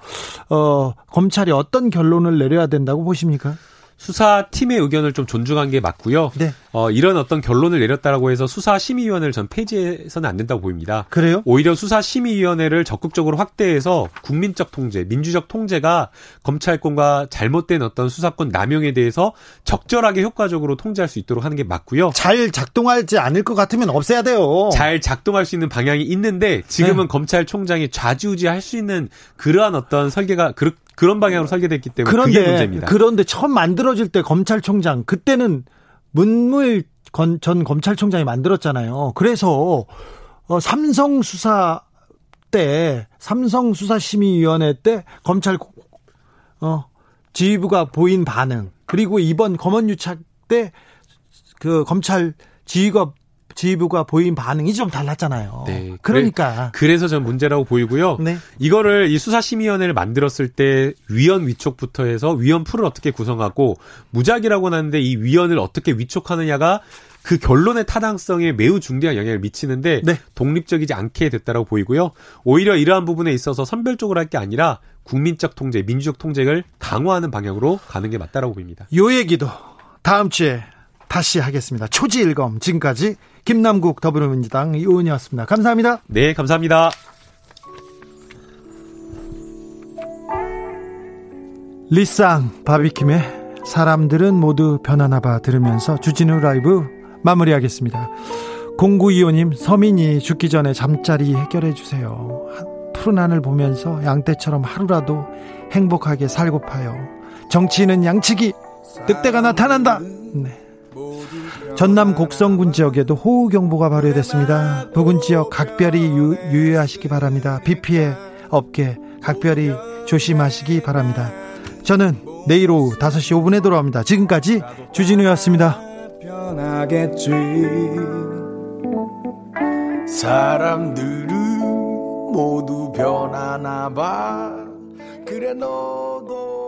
S1: 어, 검찰이 어떤 결론을 내려야 된다고 보십니까?
S7: 수사팀의 의견을 좀 존중한 게 맞고요. 네. 어, 이런 어떤 결론을 내렸다라고 해서 수사심의위원회를 전 폐지해서는 안 된다고 보입니다.
S1: 그래요?
S7: 오히려 수사심의위원회를 적극적으로 확대해서 국민적 통제, 민주적 통제가 검찰권과 잘못된 어떤 수사권 남용에 대해서 적절하게 효과적으로 통제할 수 있도록 하는 게 맞고요.
S1: 잘 작동하지 않을 것 같으면 없애야 돼요.
S7: 잘 작동할 수 있는 방향이 있는데 지금은 네. 검찰총장이 좌지우지할 수 있는 그러한 어떤 설계가 그렇 그런 방향으로 설계됐기 때문에 그런데, 그게 문제입니다.
S1: 그런데 처음 만들어질 때 검찰총장 그때는 문무일 전 검찰총장이 만들었잖아요. 그래서 어, 삼성 수사 때 삼성 수사심의위원회 때 검찰 어 지휘부가 보인 반응 그리고 이번 검언유착 때 그 검찰 지휘가 지휘부가 보인 반응이 좀 달랐잖아요. 네. 그러니까
S7: 그래, 서전 문제라고 보이고요. 네. 이거를 이 수사심의위원회를 만들었을 때 위원 위촉부터 해서 위원 풀을 어떻게 구성하고 무작위라고 하는데 이 위원을 어떻게 위촉하느냐가 그 결론의 타당성에 매우 중대한 영향을 미치는데 네. 독립적이지 않게 됐다라고 보이고요. 오히려 이러한 부분에 있어서 선별적으로 할 게 아니라 국민적 통제, 민주적 통제를 강화하는 방향으로 가는 게 맞다라고 보입니다.
S1: 요 얘기도 다음 주에 다시 하겠습니다. 초지일검 지금까지 김남국 더불어민주당 의원이었습니다. 감사합니다.
S7: 네, 감사합니다.
S1: 리쌍 바비킴의 사람들은 모두 변하나 봐 들으면서 주진우 라이브 마무리하겠습니다. 0925님 서민이 죽기 전에 잠자리 해결해 주세요. 푸른 하늘 보면서 양떼처럼 하루라도 행복하게 살고파요. 정치인은 양치기 늑대가 나타난다. 네. 전남 곡성군 지역에도 호우경보가 발효됐습니다. 부근 지역 각별히 유, 유의하시기 바랍니다. 비 피해 없게 각별히 조심하시기 바랍니다. 저는 내일 오후 5시 5분에 돌아옵니다. 지금까지 주진우였습니다. 사람들은 모두 변하나 봐. 그래 너도